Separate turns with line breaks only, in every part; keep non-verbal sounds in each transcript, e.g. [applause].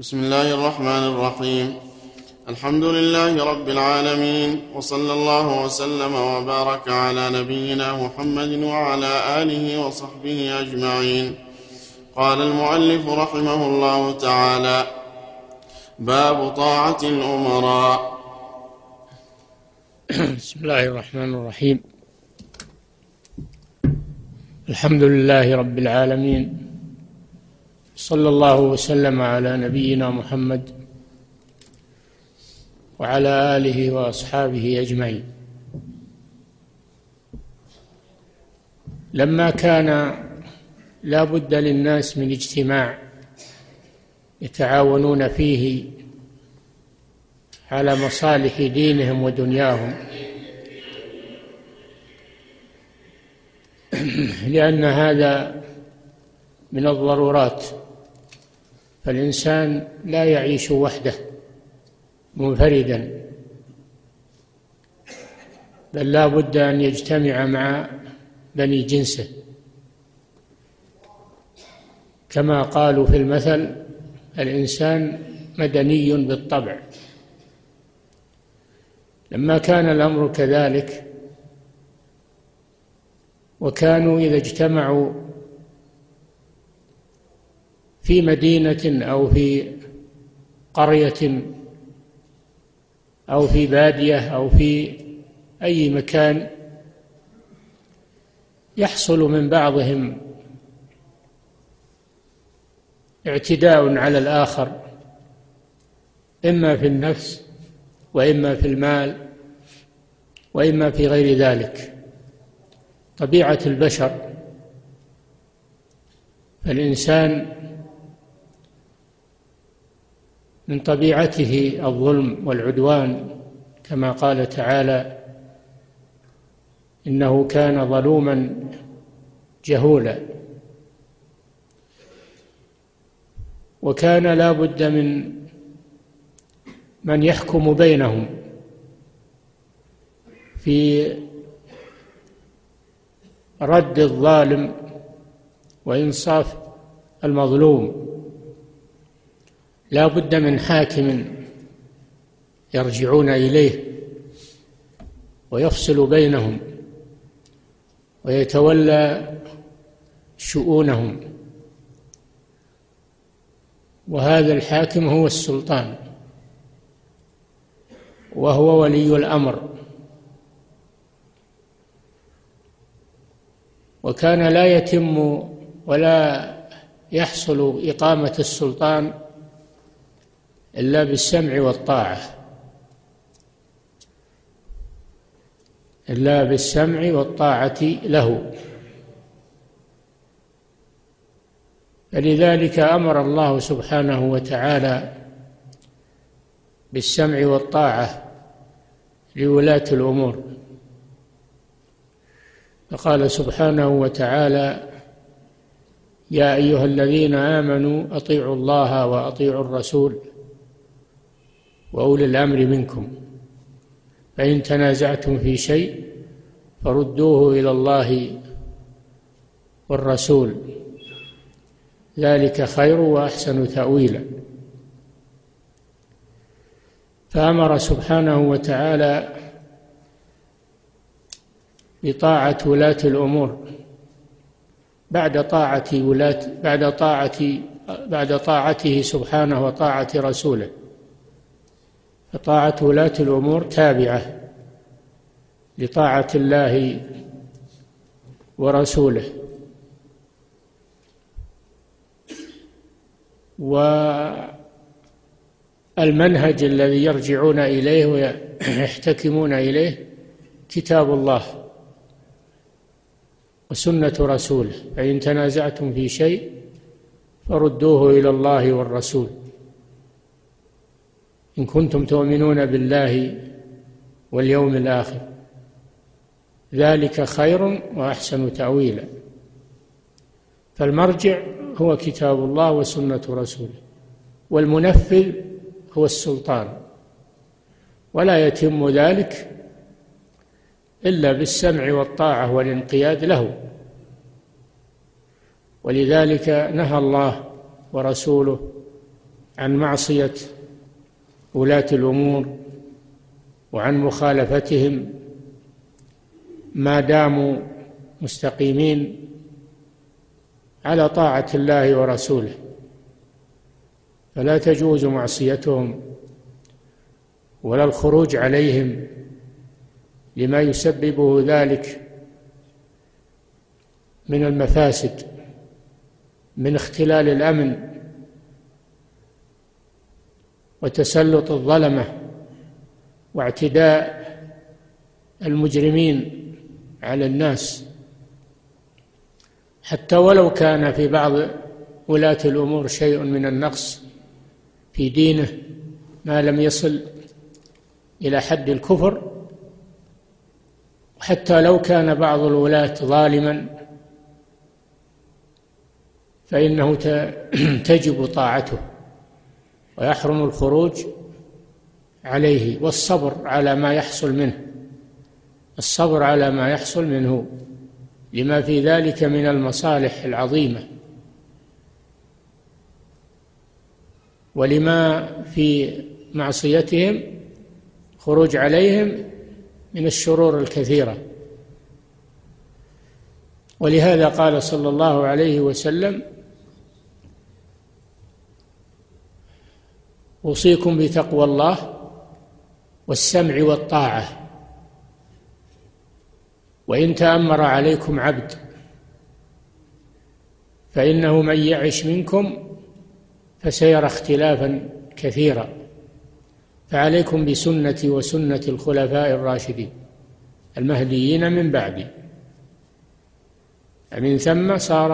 بسم الله الرحمن الرحيم. الحمد لله رب العالمين وصلى الله وسلم وبارك على نبينا محمد وعلى آله وصحبه أجمعين. قال المؤلف رحمه الله تعالى باب طاعة الأمراء.
بسم الله الرحمن الرحيم. الحمد لله رب العالمين صلى الله وسلم على نبينا محمد وعلى آله وأصحابه أجمعين. لما كان لا بد للناس من اجتماع يتعاونون فيه على مصالح دينهم ودنياهم لأن هذا من الضرورات. فالإنسان لا يعيش وحده منفردا بل لا بد أن يجتمع مع بني جنسه. كما قالوا في المثل الإنسان مدني بالطبع. لما كان الأمر كذلك وكانوا إذا اجتمعوا في مدينة أو في قرية أو في بادية أو في أي مكان يحصل من بعضهم اعتداء على الآخر إما في النفس وإما في المال وإما في غير ذلك. طبيعة البشر فالإنسان من طبيعته الظلم والعدوان كما قال تعالى إنه كان ظلوما جهولا. وكان لا بد من من يحكم بينهم في رد الظالم وإنصاف المظلوم. لا بد من حاكم يرجعون إليه ويفصل بينهم ويتولى شؤونهم. وهذا الحاكم هو السلطان وهو ولي الأمر. وكان لا يتم ولا يحصل إقامة السلطان إلا بالسمع والطاعة. إلا بالسمع والطاعة له. فلذلك أمر الله سبحانه وتعالى بالسمع والطاعة لولاة الأمور. فقال سبحانه وتعالى يا أيها الذين آمنوا أطيعوا الله وأطيعوا الرسول وأولي الأمر منكم. فإن تنازعتم في شيء فردوه إلى الله والرسول. ذلك خير وأحسن تأويلا. فأمر سبحانه وتعالى بطاعة ولاة الأمور. بعد طاعة ولاة بعد طاعة بعد طاعته سبحانه وطاعة رسوله. فطاعة ولاة الأمور تابعة لطاعة الله ورسوله. والمنهج الذي يرجعون إليه ويحتكمون إليه كتاب الله وسنة رسوله. فإن تنازعتم في شيء فردوه إلى الله والرسول. إن كنتم تؤمنون بالله واليوم الآخر. ذلك خير وأحسن تأويلا. فالمرجع هو كتاب الله وسنة رسوله والمنفذ هو السلطان. ولا يتم ذلك إلا بالسمع والطاعة والانقياد له. ولذلك نهى الله ورسوله عن معصية ولاة الأمور وعن مخالفتهم ما داموا مستقيمين على طاعة الله ورسوله. فلا تجوز معصيتهم ولا الخروج عليهم لما يسببه ذلك من المفاسد من اختلال الأمن وتسلط الظلمة واعتداء المجرمين على الناس. حتى ولو كان في بعض ولاة الأمور شيء من النقص في دينه ما لم يصل إلى حد الكفر حتى لو كان بعض الولاة ظالما فإنه [clears throat] تجب طاعته. ويحرم الخروج عليه والصبر على ما يحصل منه الصبر على ما يحصل منه لما في ذلك من المصالح العظيمة. ولما في معصيتهم خروج عليهم من الشرور الكثيرة. ولهذا قال صلى الله عليه وسلم أوصيكم بتقوى الله والسمع والطاعة. وإن تأمر عليكم عبد فإنه من يعش منكم فسيرى اختلافا كثيرا. فعليكم بسنتي وسنة الخلفاء الراشدين المهديين من بعدي. من ثم صار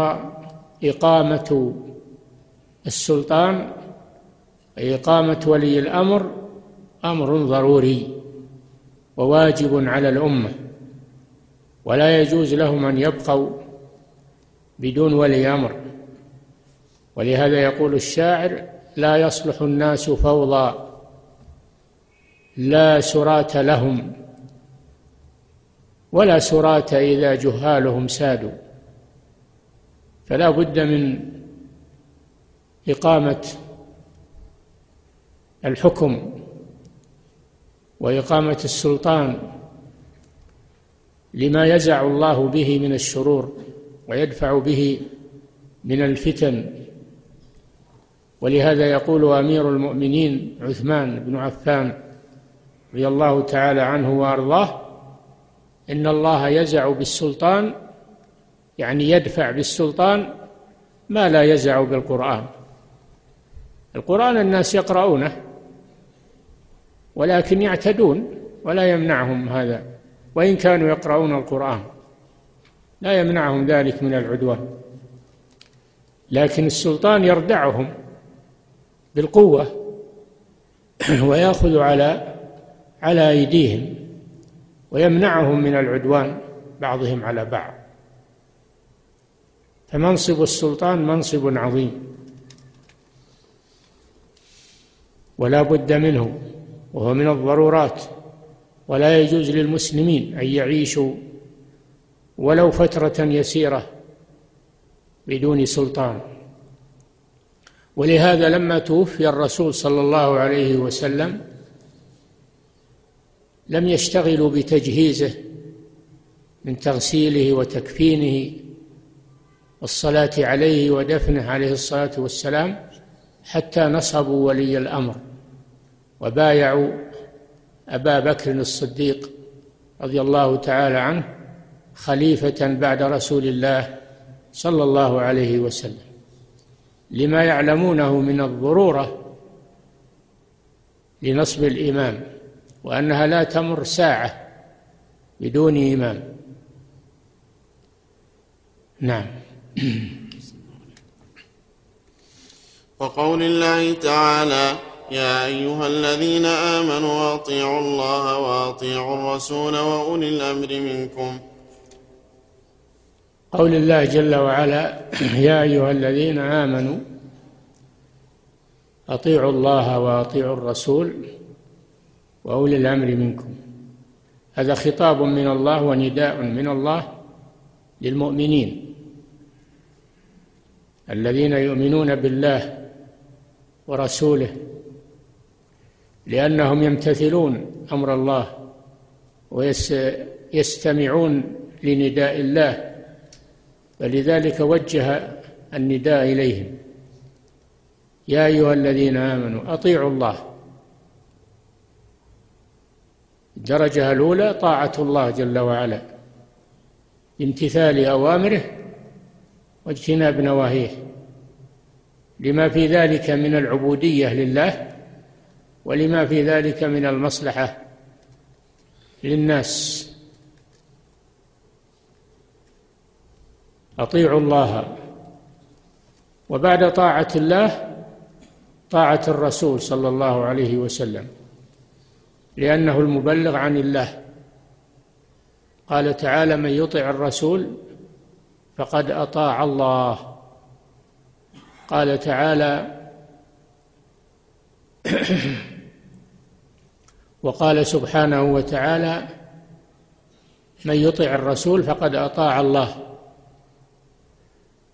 إقامة السلطان إقامة ولي الأمر أمر ضروري وواجب على الأمة ولا يجوز لهم أن يبقوا بدون ولي أمر. ولهذا يقول الشاعر لا يصلح الناس فوضى لا سرات لهم ولا سرات إذا جهالهم سادوا. فلا بد من إقامة الحكم وإقامة السلطان لما يزع الله به من الشرور ويدفع به من الفتن. ولهذا يقول أمير المؤمنين عثمان بن عفان رضي الله تعالى عنه وأرضاه إن الله يزع بالسلطان يعني يدفع بالسلطان ما لا يزع بالقرآن. القرآن الناس يقرؤونه ولكن يعتدون ولا يمنعهم هذا وإن كانوا يقرؤون القرآن لا يمنعهم ذلك من العدوان. لكن السلطان يردعهم بالقوة [clears throat] ويأخذ على على أيديهم ويمنعهم من العدوان بعضهم على بعض. فمنصب السلطان منصب عظيم ولا بد منه. وهو من الضرورات ولا يجوز للمسلمين أن يعيشوا ولو فترة يسيرة بدون سلطان. ولهذا لما توفي الرسول صلى الله عليه وسلم لم يشتغلوا بتجهيزه من تغسيله وتكفينه والصلاة عليه ودفنه عليه الصلاة والسلام حتى نصبوا ولي الأمر. وبايعوا أبا بكر الصديق رضي الله تعالى عنه خليفة بعد رسول الله صلى الله عليه وسلم. لما يعلمونه من الضرورة لنصب الإمام وأنها لا تمر ساعة بدون إمام. نعم.
وقول الله تعالى يا أيها الذين آمنوا أطيعوا الله وأطيعوا الرسول وأولي الأمر منكم.
قول الله جل وعلا يا أيها الذين آمنوا أطيعوا الله وأطيعوا الرسول وأولي الأمر منكم. هذا خطاب من الله ونداء من الله للمؤمنين الذين يؤمنون بالله ورسوله لأنهم يمتثلون أمر الله ويستمعون لنداء الله فلذلك وجه النداء إليهم. يا أيها الذين آمنوا أطيعوا الله. الدرجة الأولى طاعة الله جل وعلا بامتثال أوامره واجتناب نواهيه. لما في ذلك من العبودية لله ولما في ذلك من المصلحة للناس. أطيعوا الله. وبعد طاعة الله طاعة الرسول صلى الله عليه وسلم لأنه المبلغ عن الله. قال تعالى من يطع الرسول فقد أطاع الله. قال تعالى وقال سبحانه وتعالى من يطع الرسول فقد أطاع الله.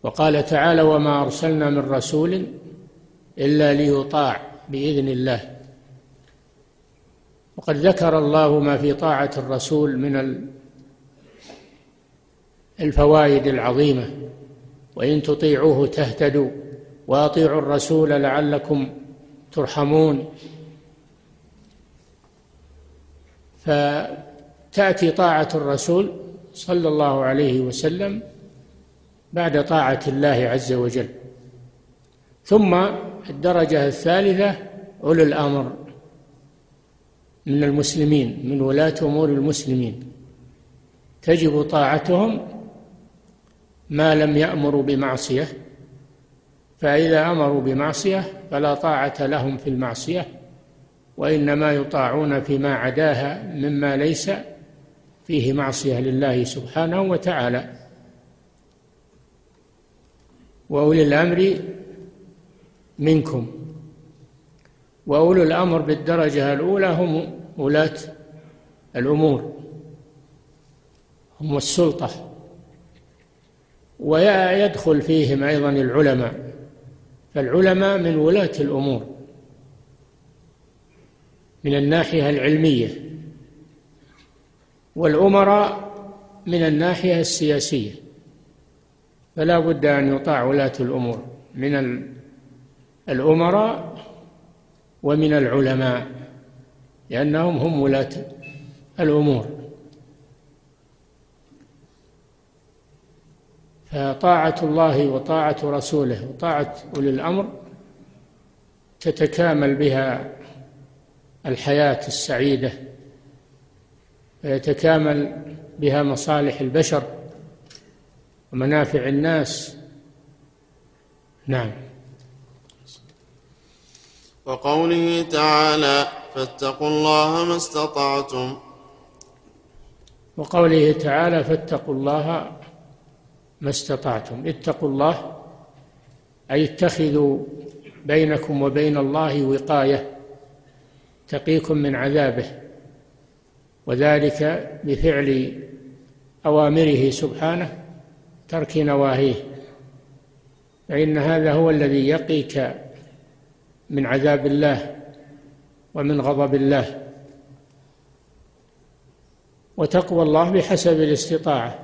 وقال تعالى وما أرسلنا من رسول إلا ليطاع بإذن الله. وقد ذكر الله ما في طاعة الرسول من الفوائد العظيمة وإن تطيعوه تهتدوا وأطيعوا الرسول لعلكم ترحمون. فتأتي طاعة الرسول صلى الله عليه وسلم بعد طاعة الله عز وجل. ثم الدرجة الثالثة أولو الأمر من المسلمين من ولاة أمور المسلمين. تجب طاعتهم ما لم يأمروا بمعصية فإذا أمروا بمعصية فلا طاعة لهم في المعصية. وإنما يطاعون فيما عداها مما ليس فيه معصية لله سبحانه وتعالى. وأولي الأمر منكم. وأولو الأمر بالدرجة الأولى هم ولاة الأمور هم السلطة. ويدخل فيهم أيضا العلماء فالعلماء من ولاة الأمور. من الناحية العلمية والأمراء من الناحية السياسية. فلا بد أن يطاع ولاة الأمور من الأمراء ومن العلماء لأنهم هم ولاة الأمور. فطاعة الله وطاعة رسوله وطاعة أولي الأمر تتكامل بها الحياة السعيدة ويتكامل بها مصالح البشر ومنافع الناس. نعم.
وقوله تعالى فاتقوا الله ما استطعتم.
وقوله تعالى فاتقوا الله ما استطعتم. اتقوا الله أي اتخذوا بينكم وبين الله وقاية. تقيكم من عذابه وذلك بفعل أوامره سبحانه ترك نواهيه. فإن هذا هو الذي يقيك من عذاب الله ومن غضب الله. وتقوى الله بحسب الاستطاعة.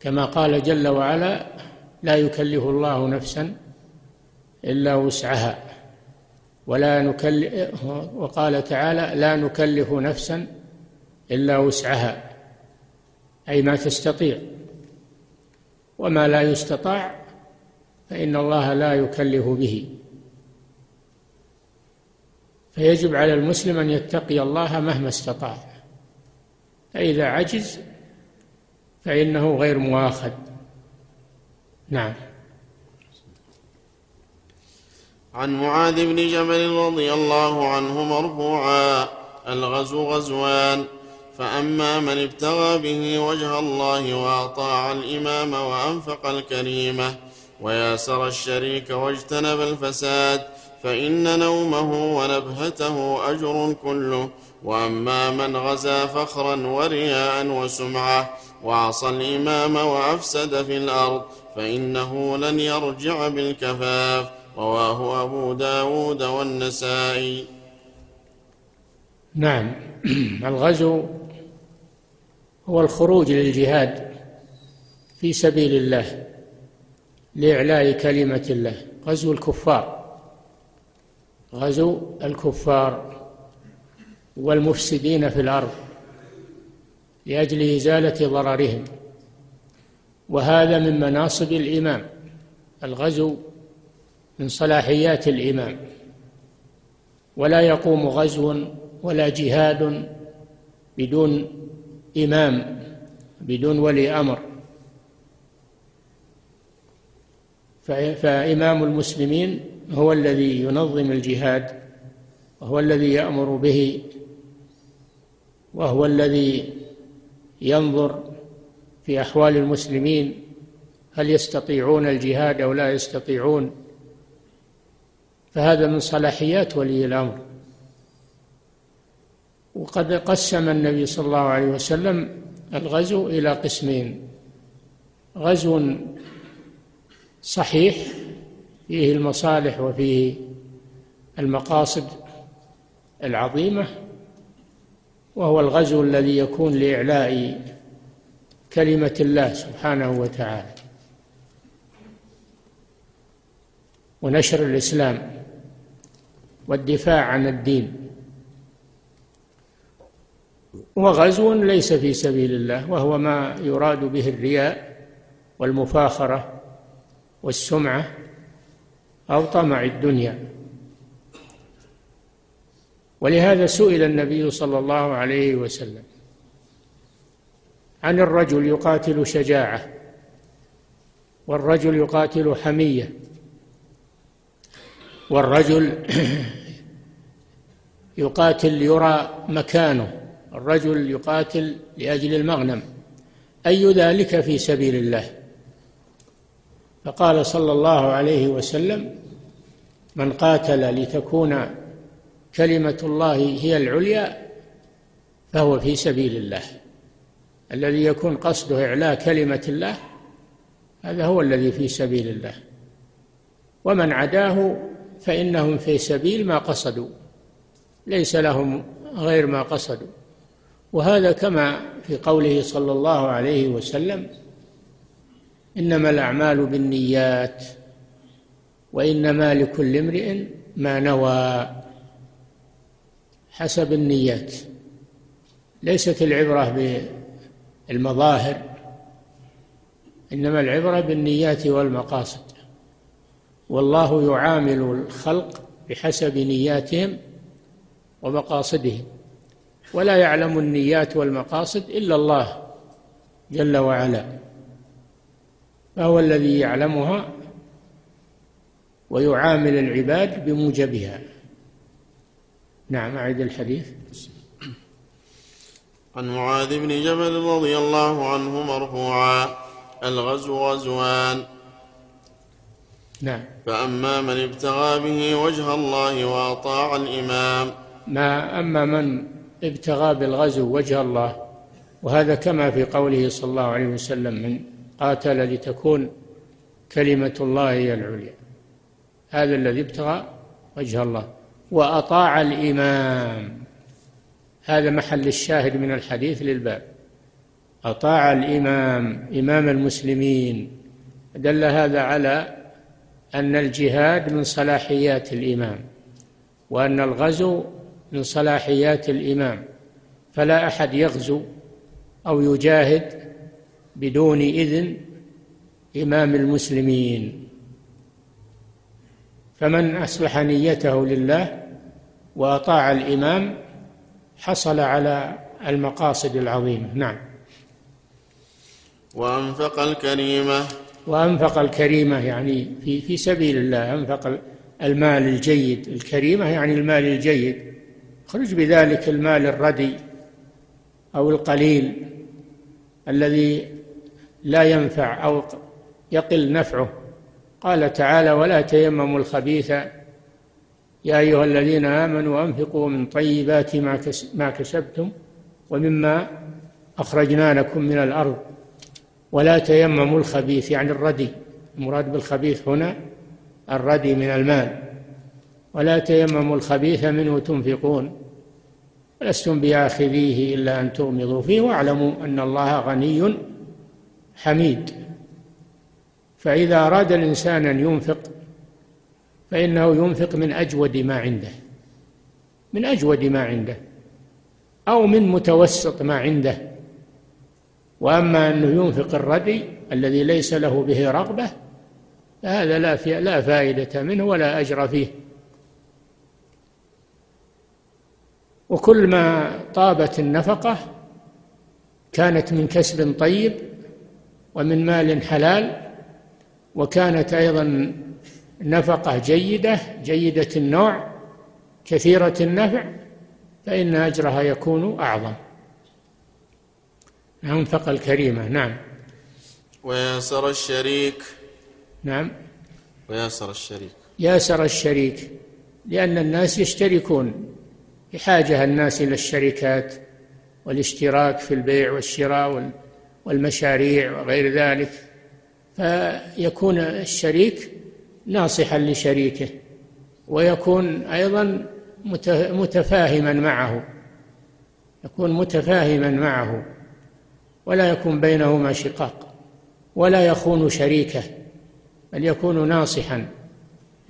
كما قال جل وعلا لا يكلف الله نفسا إلا وسعها. ولا نكلف وقال تعالى لا نكلف نفسا إلا وسعها أي ما تستطيع. وما لا يستطاع فإن الله لا يكلف به. فيجب على المسلم أن يتقي الله مهما استطاع. فإذا عجز فإنه غير مواخذ نعم.
عن معاذ بن جبل رضي الله عنه مرفوعا الغزو غزوان. فأما من ابتغى به وجه الله وأطاع الإمام وأنفق الكريمة وياسر الشريك واجتنب الفساد فإن نومه ونبهته أجر كله. وأما من غزا فخرا ورياء وسمعة وعصى الإمام وأفسد في الأرض فإنه لن يرجع بالكفاف. رواه أبو داود والنسائي.
نعم. [clears throat] الغزو هو الخروج للجهاد في سبيل الله لإعلاء كلمة الله. غزو الكفار. غزو الكفار والمفسدين في الأرض لأجل إزالة ضررهم. وهذا من مناصب الإمام. الغزو من صلاحيات الإمام. ولا يقوم غزو ولا جهاد بدون إمام بدون ولي أمر. فإمام المسلمين هو الذي ينظم الجهاد وهو الذي يأمر به وهو الذي ينظر في أحوال المسلمين هل يستطيعون الجهاد أو لا يستطيعون. فهذا من صلاحيات ولي الأمر. وقد قسم النبي صلى الله عليه وسلم الغزو إلى قسمين. غزو صحيح فيه المصالح وفيه المقاصد العظيمة وهو الغزو الذي يكون لإعلاء كلمة الله سبحانه وتعالى ونشر الإسلام. والدفاع عن الدين. وغزو ليس في سبيل الله وهو ما يراد به الرياء والمفاخرة والسمعة أو طمع الدنيا. ولهذا سئل النبي صلى الله عليه وسلم عن الرجل يقاتل شجاعة والرجل يقاتل حمية. والرجل [clears throat] يقاتل ليرى مكانه الرجل يقاتل لأجل المغنم. أي ذلك في سبيل الله؟ فقال صلى الله عليه وسلم من قاتل لتكون كلمة الله هي العليا فهو في سبيل الله. الذي يكون قصده إعلاء كلمة الله هذا هو الذي في سبيل الله. ومن عداه فإنهم في سبيل ما قصدوا ليس لهم غير ما قصدوا. وهذا كما في قوله صلى الله عليه وسلم إنما الأعمال بالنيات وإنما لكل امرئ ما نوى حسب النيات. ليست العبرة بالمظاهر إنما العبرة بالنيات والمقاصد. والله يعامل الخلق بحسب نياتهم ومقاصدهم ولا يعلم النيات والمقاصد إلا الله جل وعلا. فهو الذي يعلمها ويعامل العباد بموجبها. نعم أعد الحديث.
عن معاذ بن جبل رضي الله عنه مرفوعا الغزو غزوان.
نعم.
فأما من ابتغى به وجه الله وأطاع الإمام.
ما أما من ابتغى بالغزو وجه الله وهذا كما في قوله صلى الله عليه وسلم من قاتل لتكون كلمة الله هي العليا. هذا الذي ابتغى وجه الله. وأطاع الإمام. هذا محل الشاهد من الحديث للباب. أطاع الإمام إمام المسلمين. دل هذا على أن الجهاد من صلاحيات الإمام وأن الغزو من صلاحيات الإمام فلا أحد يغزو أو يجاهد بدون إذن إمام المسلمين. فمن أصلح نيته لله وأطاع الإمام حصل على المقاصد العظيمة. نعم.
وأنفق الكريمة
وأنفق الكريمة يعني في في سبيل الله أنفق المال الجيد. الكريمة يعني المال الجيد. خرج بذلك المال الردي أو القليل الذي لا ينفع أو يقل نفعه. قال تعالى ولا تيمموا الخبيث يا أيها الذين آمنوا أنفقوا من طيبات ما كسبتم ومما أخرجنا لكم من الأرض. ولا تيمموا الخبيث يعني الردي. المراد بالخبيث هنا الردي من المال. ولا تيمموا الخبيث منه تنفقون. لستم بآخذيه إلا أن تغمضوا فيه. واعلموا أن الله غني حميد. فإذا أراد الإنسان أن ينفق فإنه ينفق من أجود ما عنده. من أجود ما عنده. أو من متوسط ما عنده. وأما أنه ينفق الردي الذي ليس له به رغبة فهذا لا لا فائدة منه ولا أجر فيه. وكل ما طابت النفقة كانت من كسب طيب ومن مال حلال وكانت أيضا نفقة جيدة جيدة النوع كثيرة النفع فإن أجرها يكون أعظم. النفقة الكريمة نعم.
وياسر الشريك.
نعم.
وياسر الشريك.
ياسر الشريك لأن الناس يشتركون بحاجة الناس إلى الشركات والاشتراك في البيع والشراء والمشاريع وغير ذلك. فيكون الشريك ناصحا لشريكه ويكون أيضا متفاهما معه يكون متفاهما معه. ولا يكون بينهما شقاق ولا يخون شريكه بل يكون ناصحا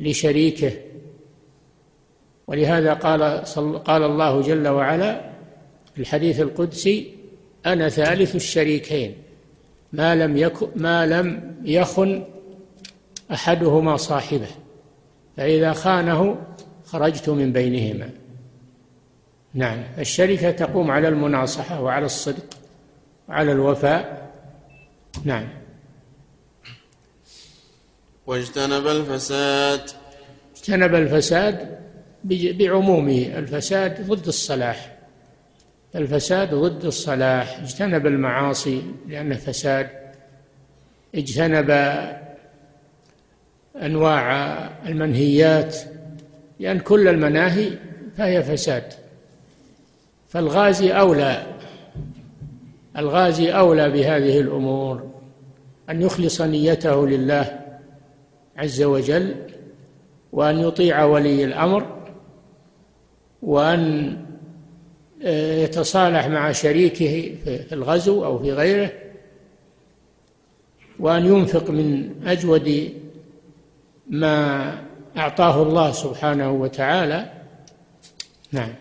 لشريكه. ولهذا قال قال الله جل وعلا في الحديث القدسي أنا ثالث الشريكين ما لم يكن ما لم يخن أحدهما صاحبه فإذا خانه خرجت من بينهما. نعم الشركة تقوم على المناصحة وعلى الصدق. وعلى الوفاء. نعم.
واجتنب الفساد.
اجتنب الفساد بعمومه. الفساد ضد الصلاح. الفساد ضد الصلاح. اجتنب المعاصي لأنه فساد اجتنب أنواع المنهيات لأن كل المناهي فهي فساد. فالغازي أولى. الغازي أولى بهذه الأمور أن يخلص نيته لله عز وجل وأن يطيع ولي الأمر وأن آه، يتصالح مع شريكه في الغزو أو في غيره وأن ينفق من أجود ما أعطاه الله سبحانه وتعالى. نعم.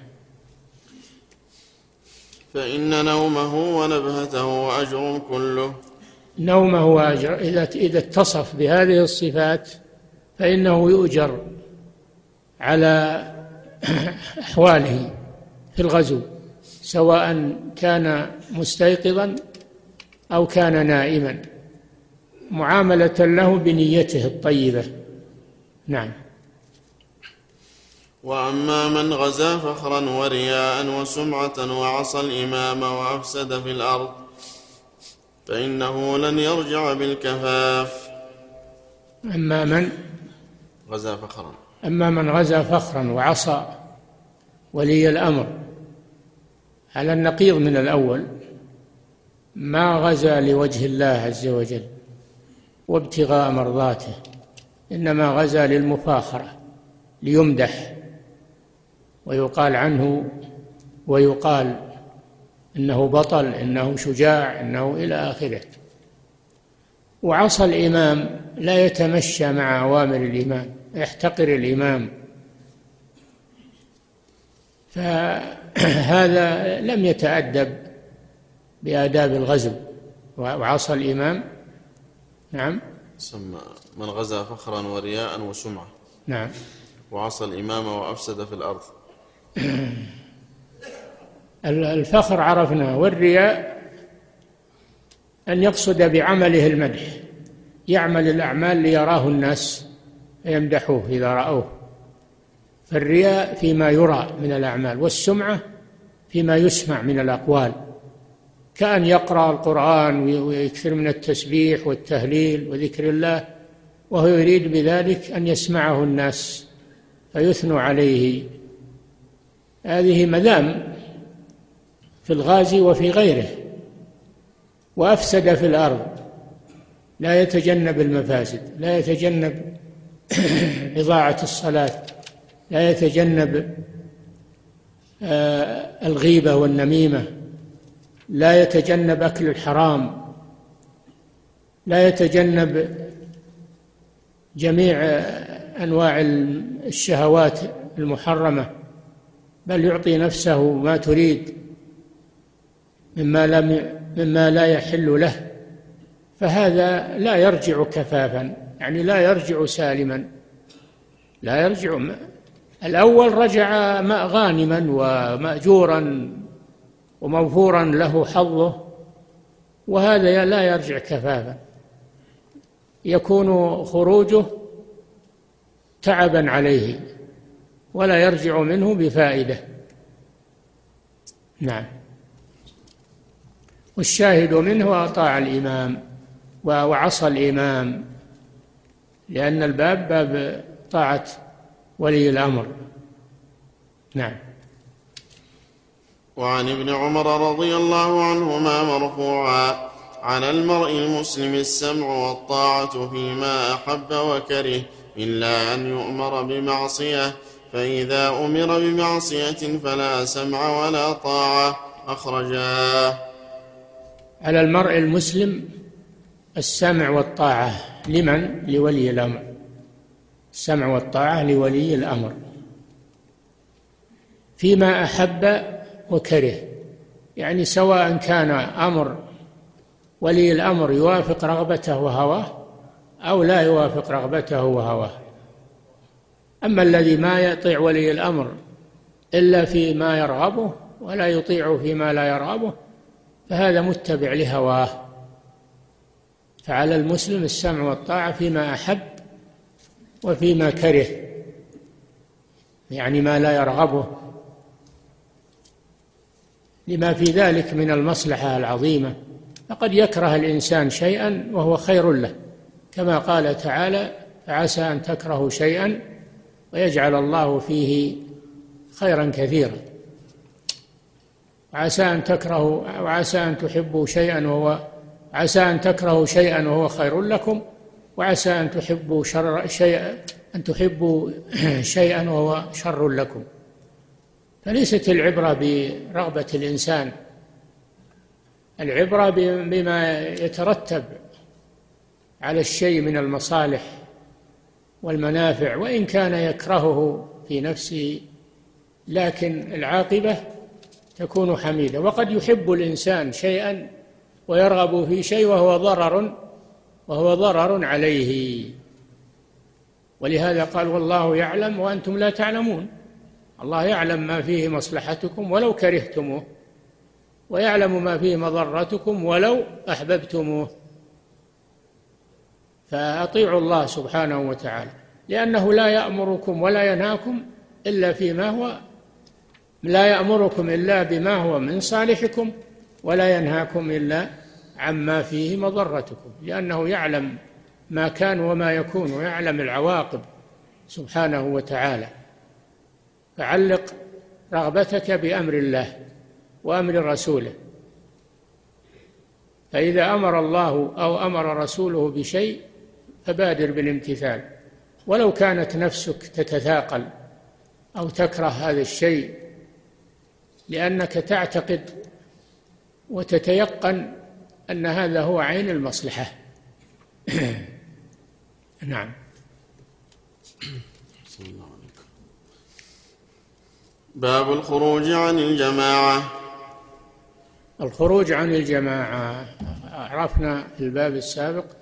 فإن نومه ونبهته أجر كله.
نومه وأجر إذا إذا اتصف بهذه الصفات فإنه يؤجر على أحواله في الغزو سواء كان مستيقظا أو كان نائما معاملة له بنيته الطيبة. نعم.
وأما من غزا فخرا ورياء وسمعة وعصى الإمام وأفسد في الأرض فإنه لن يرجع بالكفاف.
أما من
غزا فخرا.
أما من غزا فخرا وعصى ولي الأمر. على النقيض من الأول ما غزا لوجه الله عز وجل وابتغاء مرضاته إنما غزا للمفاخرة ليمدح. ويقال عنه ويقال إنه بطل إنه شجاع إنه إلى آخره. وعصى الإمام لا يتمشى مع أوامر الإمام يحتقر الإمام. فهذا لم يتأدب بآداب الغزو وعصى الإمام. نعم.
سمى من غزا فخرا ورياء وسمعة.
نعم.
وعصى الإمام وأفسد في الأرض.
الفخر عرفنا والرياء أن يقصد بعمله المدح. يعمل الأعمال ليراه الناس فيمدحوه إذا رأوه. فالرياء فيما يرى من الأعمال والسمعة فيما يسمع من الأقوال. كأن يقرأ القرآن ويكثر من التسبيح والتهليل وذكر الله وهو يريد بذلك أن يسمعه الناس فيثنوا عليه هذه مذام في الغازي وفي غيره وأفسد في الأرض لا يتجنب المفاسد لا يتجنب [coughs] إضاعة الصلاة لا يتجنب آه، الغيبة والنميمة لا يتجنب أكل الحرام لا يتجنب جميع أنواع الشهوات المحرمة. بل يعطي نفسه ما تريد مما لم مما لا يحل له فهذا لا يرجع كفافا يعني لا يرجع سالما. لا يرجع الأول رجع غانما ومأجورا وموفورا له حظه وهذا لا يرجع كفافا. يكون خروجه تعبا عليه. ولا يرجع منه بفائدة. نعم. والشاهد منه أطاع الإمام وعصى الإمام لأن الباب باب طاعة ولي الأمر. نعم.
وعن ابن عمر رضي الله عنهما مرفوعا على المرء المسلم السمع والطاعة فيما أحب وكره إلا أن يؤمر بمعصية فإذا أمر بمعصية فلا سمع ولا طاعة. أخرجاه
على المرء المسلم السمع والطاعة. لمن؟ لولي الأمر. السمع والطاعة لولي الأمر. فيما أحب وكره. يعني سواء كان أمر ولي الأمر يوافق رغبته وهواه أو لا يوافق رغبته وهواه. أما الذي ما يطيع ولي الأمر إلا فيما يرغبه ولا يطيع فيما لا يرغبه فهذا متبع لهواه. فعلى المسلم السمع والطاعة فيما أحب وفيما كره يعني ما لا يرغبه. لما في ذلك من المصلحة العظيمة فقد يكره الإنسان شيئا وهو خير له كما قال تعالى فعسى أن تكرهوا شيئا ويجعل الله فيه خيرا كثيرا. وعسى أن تكرهوا وعسى أن تحبوا شيئا وهو عسى أن تكرهوا شيئا وهو خير لكم وعسى أن تحبوا شر شيئا أن تحبوا [clears throat] شيئا وهو شر لكم. فليست العبرة برغبة الإنسان. العبرة بما يترتب على الشيء من المصالح. والمنافع وإن كان يكرهه في نفسه لكن العاقبة تكون حميدة. وقد يحب الإنسان شيئا ويرغب في شيء وهو ضرر وهو ضرر عليه. ولهذا قال والله يعلم وأنتم لا تعلمون. الله يعلم ما فيه مصلحتكم ولو كرهتموه ويعلم ما فيه مضرتكم ولو أحببتموه. فأطيعوا الله سبحانه وتعالى لأنه لا يأمركم ولا ينهاكم إلا فيما هو لا يأمركم إلا بما هو من صالحكم ولا ينهاكم إلا عما فيه مضرتكم لأنه يعلم ما كان وما يكون ويعلم العواقب سبحانه وتعالى. فعلق رغبتك بأمر الله وأمر رسوله. فإذا أمر الله أو أمر رسوله بشيء فبادر بالامتثال. ولو كانت نفسك تتثاقل أو تكره هذا الشيء لأنك تعتقد وتتيقن أن هذا هو عين المصلحة. [clears throat] نعم.
باب الخروج عن الجماعة.
الخروج عن الجماعة. عرفنا في الباب السابق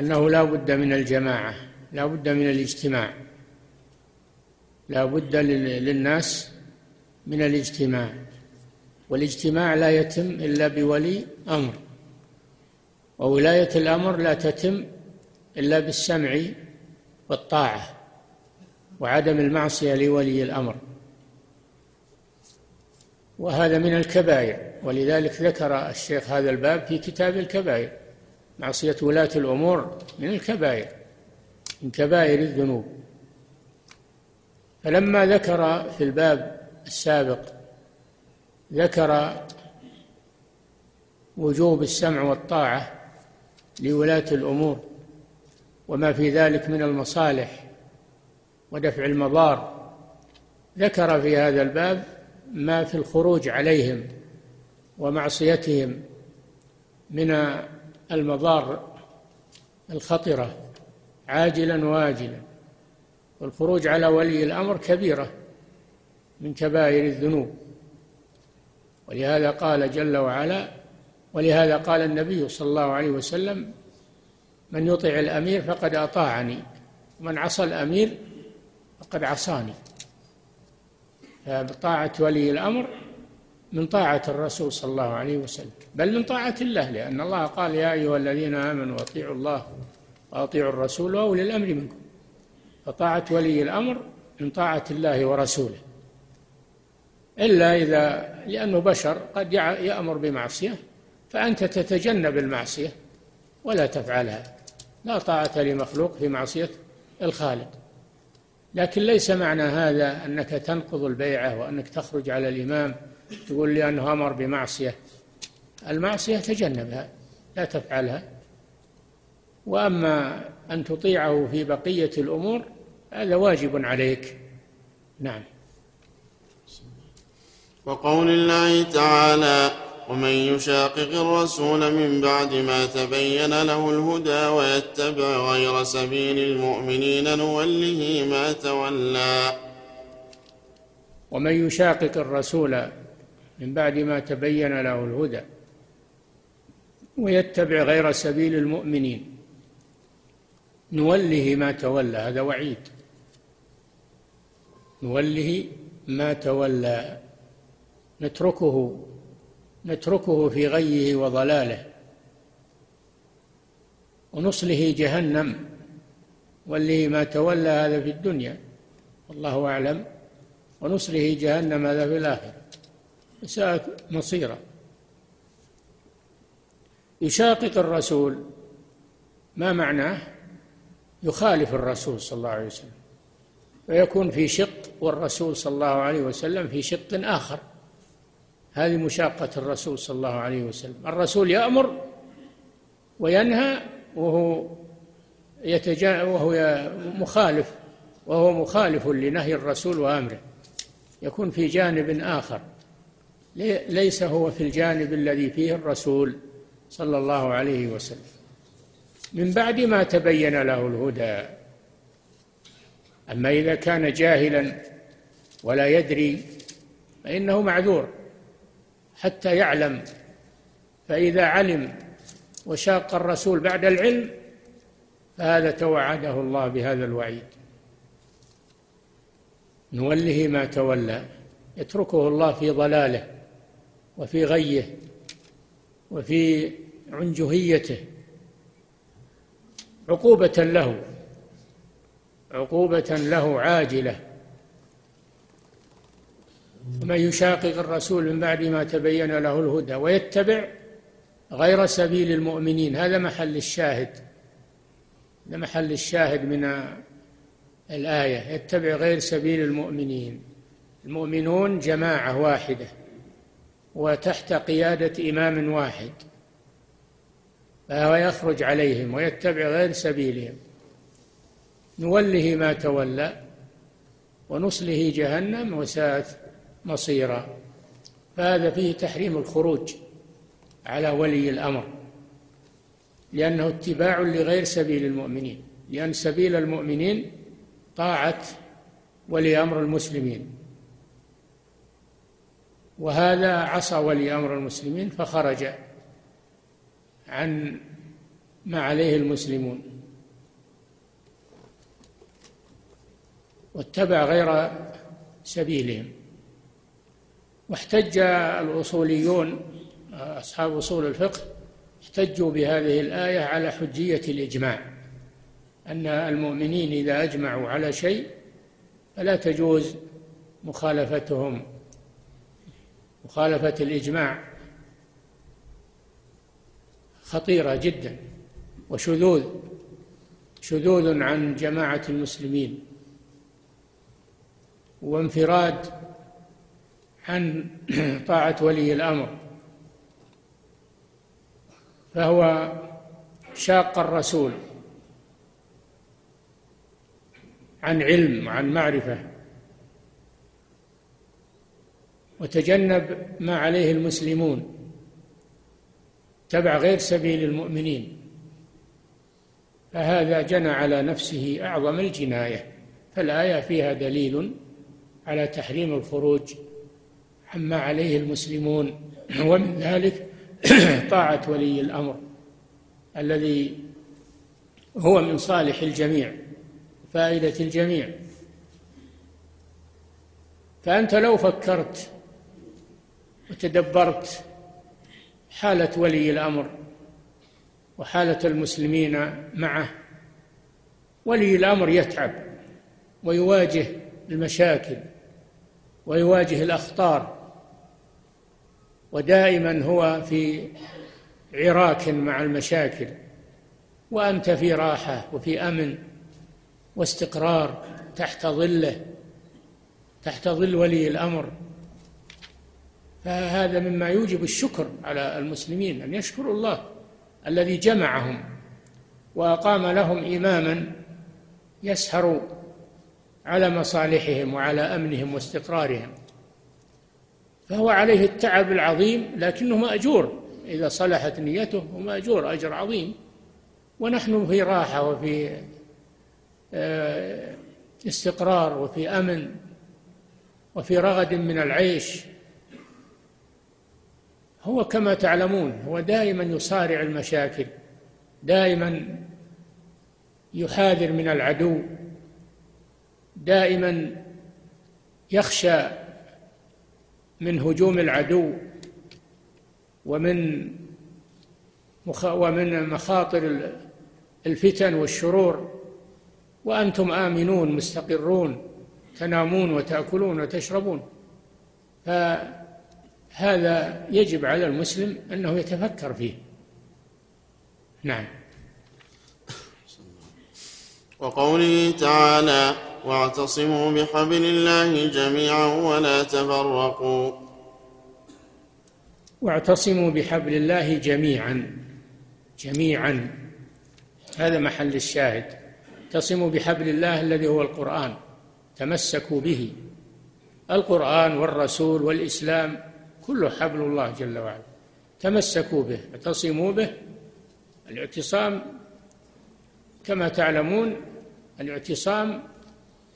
أنه لا بد من الجماعة لا بد من الاجتماع. لا بد للناس من الاجتماع. والاجتماع لا يتم إلا بولي أمر. وولاية الأمر لا تتم إلا بالسمع والطاعة وعدم المعصية لولي الأمر. وهذا من الكبائر. ولذلك ذكر الشيخ هذا الباب في كتاب الكبائر. معصية ولاة الأمور من الكبائر من كبائر الذنوب. فلما ذكر في الباب السابق ذكر وجوب السمع والطاعة لولاة الأمور وما في ذلك من المصالح ودفع المضار ذكر في هذا الباب ما في الخروج عليهم ومعصيتهم من المضار الخطرة عاجلا واجلا والخروج على ولي الأمر كبيرة من كبائر الذنوب. ولهذا قال جل وعلا ولهذا قال النبي صلى الله عليه وسلم من يطع الأمير فقد أطاعني ومن عصى الأمير فقد عصاني. فطاعه ولي الأمر من طاعة الرسول صلى الله عليه وسلم بل من طاعة الله لأن الله قال يا أيها الذين آمنوا أطيعوا الله وأطيعوا الرسول وأولي الأمر منكم. فطاعة ولي الأمر من طاعة الله ورسوله. إلا إذا لأنه بشر قد يأمر بمعصية فأنت تتجنب المعصية ولا تفعلها. لا طاعة لمخلوق في معصية الخالق. لكن ليس معنى هذا أنك تنقض البيعة وأنك تخرج على الإمام تقول لي أنه أمر بمعصية. المعصية تجنبها لا تفعلها. وأما أن تطيعه في بقية الأمور هذا واجب عليك. نعم.
وقول الله تعالى ومن يشاقق الرسول من بعد ما تبين له الهدى ويتبع غير سبيل المؤمنين نوله ما تولى.
ومن يشاقق الرسول من بعد ما تبين له الهدى ويتبع غير سبيل المؤمنين. نوله ما تولى هذا وعيد. نوله ما تولى. نتركه نتركه في غيه وضلاله. ونصله جهنم. واللي ما تولى هذا في الدنيا. والله أعلم. ونصله جهنم هذا في الآخرة. ساءت مصيرا يشاقق الرسول ما معناه؟ يخالف الرسول صلى الله عليه وسلم. ويكون في شق والرسول صلى الله عليه وسلم في شق آخر. هذه مشاقة الرسول صلى الله عليه وسلم. الرسول يأمر وينهى وهو يتجا وهو مخالف وهو مخالف لنهي الرسول وأمره. يكون في جانب آخر. ليس هو في الجانب الذي فيه الرسول صلى الله عليه وسلم. من بعد ما تبين له الهدى. أما إذا كان جاهلا ولا يدري فإنه معذور حتى يعلم. فإذا علم وشاق الرسول بعد العلم فهذا توعده الله بهذا الوعيد. نوله ما تولى. يتركه الله في ضلاله. وفي غيه وفي عنجهيته عقوبة له عقوبة له عاجلة. ومن يشاقق الرسول من بعد ما تبين له الهدى ويتبع غير سبيل المؤمنين هذا محل الشاهد. هذا محل الشاهد من الآية يتبع غير سبيل المؤمنين. المؤمنون جماعة واحدة. وتحت قيادة إمام واحد فهو يخرج عليهم ويتبع غير سبيلهم. نوله ما تولى ونصله جهنم وساءت مصيرا. فهذا فيه تحريم الخروج على ولي الأمر لأنه اتباع لغير سبيل المؤمنين لأن سبيل المؤمنين طاعة ولي أمر المسلمين. وهذا عصى ولي أمر المسلمين فخرج عن ما عليه المسلمون. واتبع غير سبيلهم. واحتج الأصوليون أصحاب أصول الفقه احتجوا بهذه الآية على حجية الإجماع. أن المؤمنين إذا أجمعوا على شيء فلا تجوز مخالفتهم. مخالفة الإجماع خطيرة جدا وشذوذ شذوذ عن جماعة المسلمين وانفراد عن [clears throat] طاعة ولي الأمر. فهو شاق الرسول عن علم وعن معرفة. وتجنب ما عليه المسلمون تبع غير سبيل المؤمنين. فهذا جنى على نفسه أعظم الجناية. فالآية فيها دليل على تحريم الخروج عما عليه المسلمون. ومن ذلك [clears throat] طاعة ولي الأمر الذي هو من صالح الجميع فائدة الجميع. فأنت لو فكرت وتدبرت حالة ولي الأمر وحالة المسلمين معه. ولي الأمر يتعب ويواجه المشاكل ويواجه الأخطار ودائما هو في عراك مع المشاكل. وأنت في راحة وفي أمن واستقرار تحت ظله تحت ظل ولي الأمر. فهذا مما يوجب الشكر على المسلمين أن يشكروا الله الذي جمعهم وأقام لهم إماما يسهر على مصالحهم وعلى أمنهم واستقرارهم. فهو عليه التعب العظيم لكنه مأجور. إذا صلحت نيته هو مأجور أجر عظيم. ونحن في راحة وفي آه، استقرار وفي أمن وفي رغد من العيش. هو كما تعلمون هو دائما يصارع المشاكل دائما يحاذر من العدو دائما يخشى من هجوم العدو ومن ومن مخاطر الفتن والشرور. وأنتم آمنون مستقرون تنامون وتأكلون وتشربون. فهذا يجب على المسلم أنه يتفكر فيه. نعم.
وقوله تعالى واعتصموا بحبل الله جميعا ولا تفرقوا.
واعتصموا بحبل الله جميعا. جميعا. هذا محل الشاهد. اعتصموا بحبل الله الذي هو القرآن. تمسكوا به. القرآن والرسول والإسلام كله حبل الله جل وعلا. تمسكوا به اعتصموا به. الاعتصام كما تعلمون الاعتصام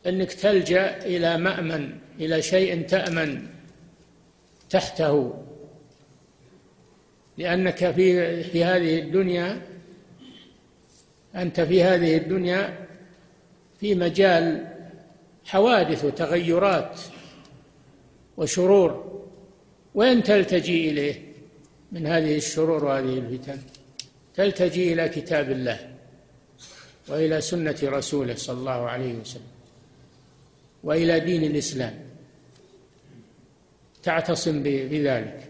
إنك تلجأ إلى مأمن إلى شيء تأمن تحته. لأنك في في هذه الدنيا أنت في هذه الدنيا في مجال حوادث وتغيرات وشرور. وين تلتجي إليه من هذه الشرور وهذه الفتن؟ تلتجي إلى كتاب الله وإلى سنة رسوله صلى الله عليه وسلم وإلى دين الإسلام. تعتصم بذلك.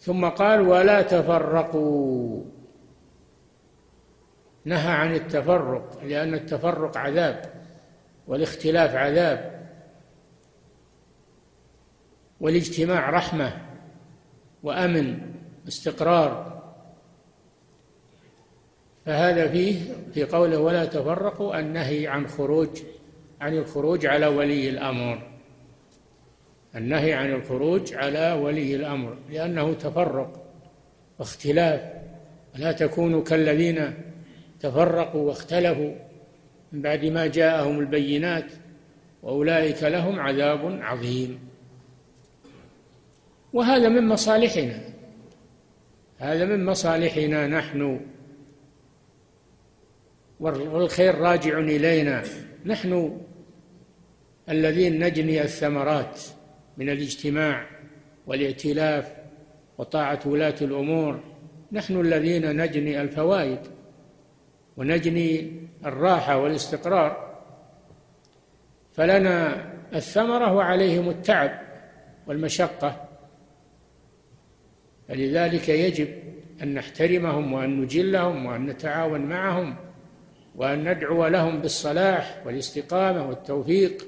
ثم قال ولا تفرقوا. نهى عن التفرق لأن التفرق عذاب والاختلاف عذاب. والاجتماع رحمة وأمن استقرار فهذا فيه في قوله ولا تفرقوا النهي عن خروج عن الخروج على ولي الأمر. النهي عن الخروج على ولي الأمر لأنه تفرق واختلاف. لا تكونوا كالذين تفرقوا واختلفوا من بعد ما جاءهم البينات وأولئك لهم عذاب عظيم. وهذا من مصالحنا. هذا من مصالحنا نحن. والخير راجع إلينا. نحن الذين نجني الثمرات من الاجتماع والائتلاف وطاعة ولاة الأمور. نحن الذين نجني الفوائد ونجني الراحة والاستقرار. فلنا الثمرة وعليهم التعب والمشقة. فلذلك يجب أن نحترمهم وأن نجلهم وأن نتعاون معهم وأن ندعو لهم بالصلاح والاستقامة والتوفيق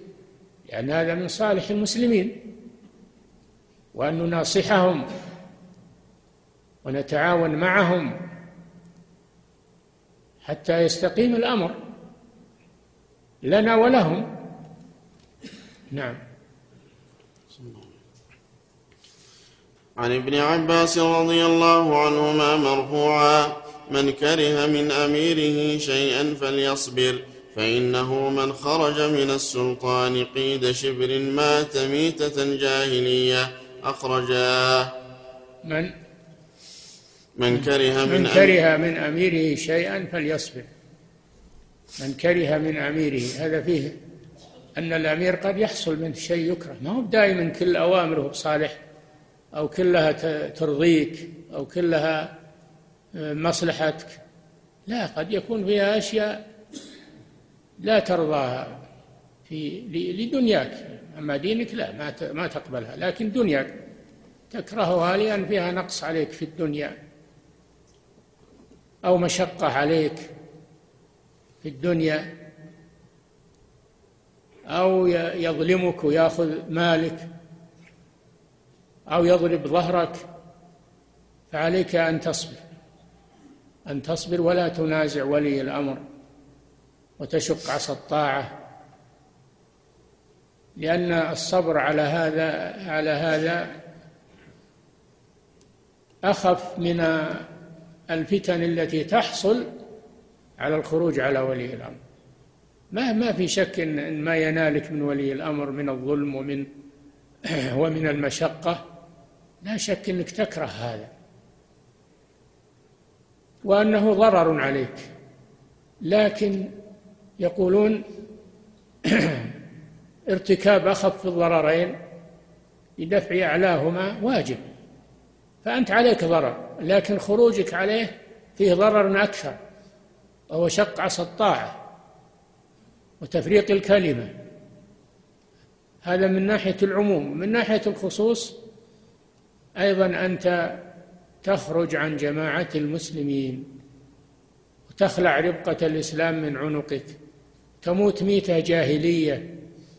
لأن هذا من صالح المسلمين. وأن نناصحهم ونتعاون معهم حتى يستقيم الأمر لنا ولهم. نعم.
عن ابن عباس رضي الله عنهما مرفوعا من كره من أميره شيئا فليصبر فإنه من خرج من السلطان قيد شبر مات ميتة جاهلية. اخرجاه
من؟
من كره من,
من كره من أميره شيئا فليصبر. من كره من أميره. هذا فيه أن الأمير قد يحصل منه شيء يكره ما هو دائما كل أوامره بصالح أو كلها ترضيك أو كلها مصلحتك. لا قد يكون فيها أشياء لا ترضاها في لدنياك. أما دينك لا ما تقبلها. لكن دنياك تكرهها لأن فيها نقص عليك في الدنيا أو مشقة عليك في الدنيا أو يظلمك ويأخذ مالك. أو يضرب ظهرك فعليك أن تصبر أن تصبر ولا تنازع ولي الأمر وتشق عصا الطاعة. لأن الصبر على هذا على هذا أخف من الفتن التي تحصل على الخروج على ولي الأمر. ما ما في شك إن ما ينالك من ولي الأمر من الظلم ومن ومن المشقة. لا شك أنك تكره هذا. وأنه ضرر عليك. لكن يقولون [clears throat] ارتكاب أخف الضررين لدفع أعلاهما واجب. فأنت عليك ضرر لكن خروجك عليه فيه ضرر أكثر وهو شق عصا الطاعة وتفريق الكلمة. هذا من ناحية العموم. من ناحية الخصوص أيضا أنت تخرج عن جماعة المسلمين وتخلع ربقة الإسلام من عنقك. تموت ميتة جاهلية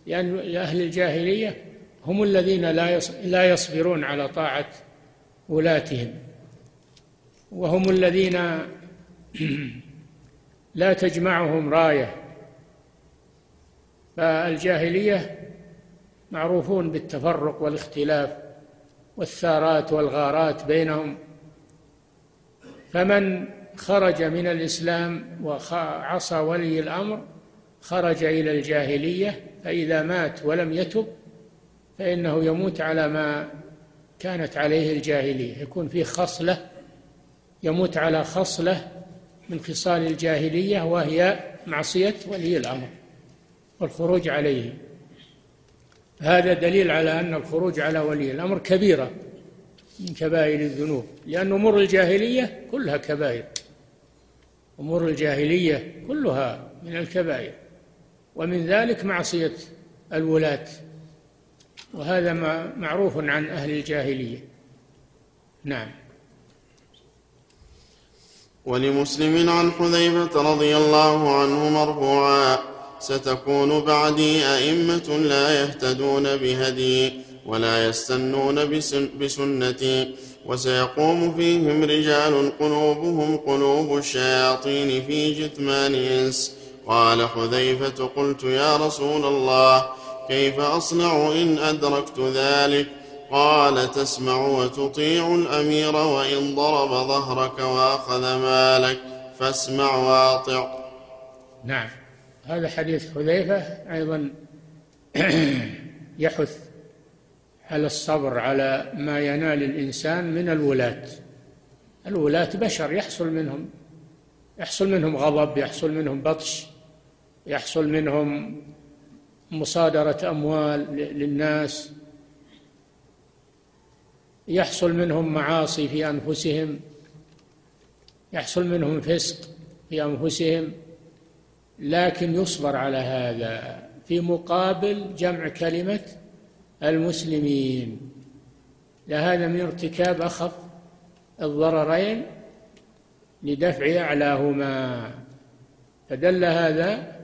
لأن أهل الجاهلية هم الذين لا لا يصبرون على طاعة ولاتهم. وهم الذين [clears throat] لا تجمعهم راية. فالجاهلية معروفون بالتفرق والاختلاف. والثارات والغارات بينهم. فمن خرج من الإسلام وعصى ولي الأمر خرج إلى الجاهلية فإذا مات ولم يتب فإنه يموت على ما كانت عليه الجاهلية. يكون فيه خصلة يموت على خصلة من خصال الجاهلية وهي معصية ولي الأمر والخروج عليه. هذا دليل على أن الخروج على ولي الأمر كبيرة من كبائر الذنوب لأن أمور الجاهلية كلها كبائر. أمور الجاهلية كلها من الكبائر. ومن ذلك معصية الولاة. وهذا معروف عن أهل الجاهلية. نعم.
ولمسلم عن حذيفة رضي الله عنه مرفوعا. ستكون بعدي أئمة لا يهتدون بهدي ولا يستنون بسنتي وسيقوم فيهم رجال قلوبهم قلوب الشياطين في جثمان إنس. قال حذيفة قلت يا رسول الله كيف أصنع إن أدركت ذلك؟ قال تسمع وتطيع الأمير وإن ضرب ظهرك وأخذ مالك فاسمع واطع.
نعم. هذا حديث حذيفة أيضا [clears throat] يحث على الصبر على ما ينال الإنسان من الولاة. الولاة بشر يحصل منهم يحصل منهم غضب يحصل منهم بطش يحصل منهم مصادرة أموال للناس يحصل منهم معاصي في أنفسهم يحصل منهم فسق في أنفسهم. لكن يصبر على هذا في مقابل جمع كلمة المسلمين. لهذا من ارتكاب أخف الضررين لدفع أعلاهما. فدل هذا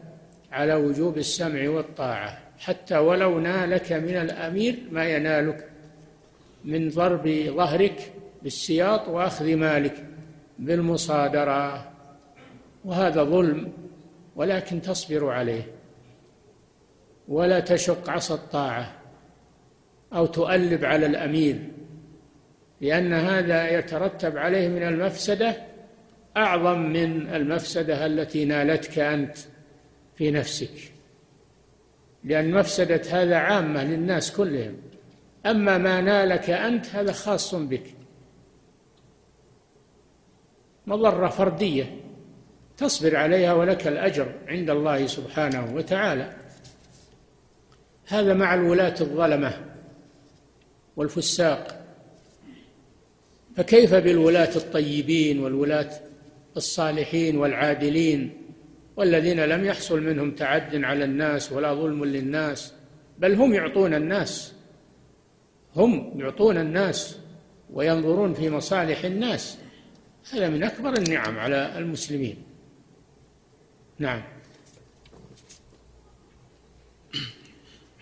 على وجوب السمع والطاعة. حتى ولو نالك من الأمير ما ينالك من ضرب ظهرك بالسياط وأخذ مالك بالمصادرة. وهذا ظلم ولكن تصبر عليه. ولا تشق عصا الطاعة أو تؤلب على الأمير لأن هذا يترتب عليه من المفسدة أعظم من المفسدة التي نالتك أنت في نفسك. لأن مفسدة هذا عامة للناس كلهم. أما ما نالك أنت هذا خاص بك. مضرة فردية. تصبر عليها ولك الأجر عند الله سبحانه وتعالى. هذا مع الولاة الظلمة والفساق. فكيف بالولاة الطيبين والولاة الصالحين والعادلين والذين لم يحصل منهم تعد على الناس ولا ظلم للناس بل هم يعطون الناس هم يعطون الناس وينظرون في مصالح الناس. هذا من أكبر النعم على المسلمين. نعم.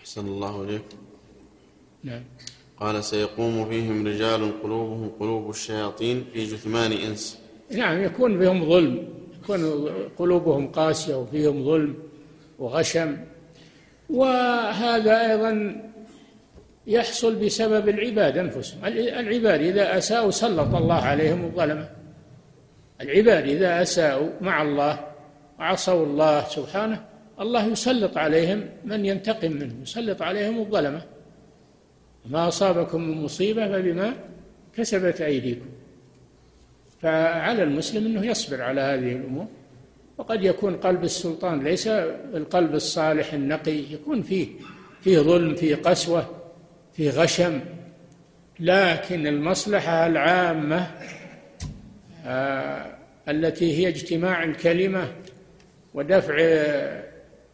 أحسن الله إليكم
نعم.
قال سيقوم فيهم رجال قلوبهم قلوب الشياطين في جثمان إنس.
نعم يكون بهم ظلم يكون قلوبهم قاسية وفيهم ظلم وغشم. وهذا أيضا يحصل بسبب العباد أنفسهم. العباد إذا أساءوا سلط الله عليهم الظلمة العباد إذا أساءوا مع الله وعصوا الله سبحانه الله يسلط عليهم من ينتقم منهم يسلط عليهم الظلمة. ما أصابكم من مصيبة فبما كسبت أيديكم. فعلى المسلم أنه يصبر على هذه الأمور. وقد يكون قلب السلطان ليس القلب الصالح النقي يكون فيه فيه ظلم فيه قسوة فيه غشم. لكن المصلحة العامة آه التي هي اجتماع الكلمة ودفع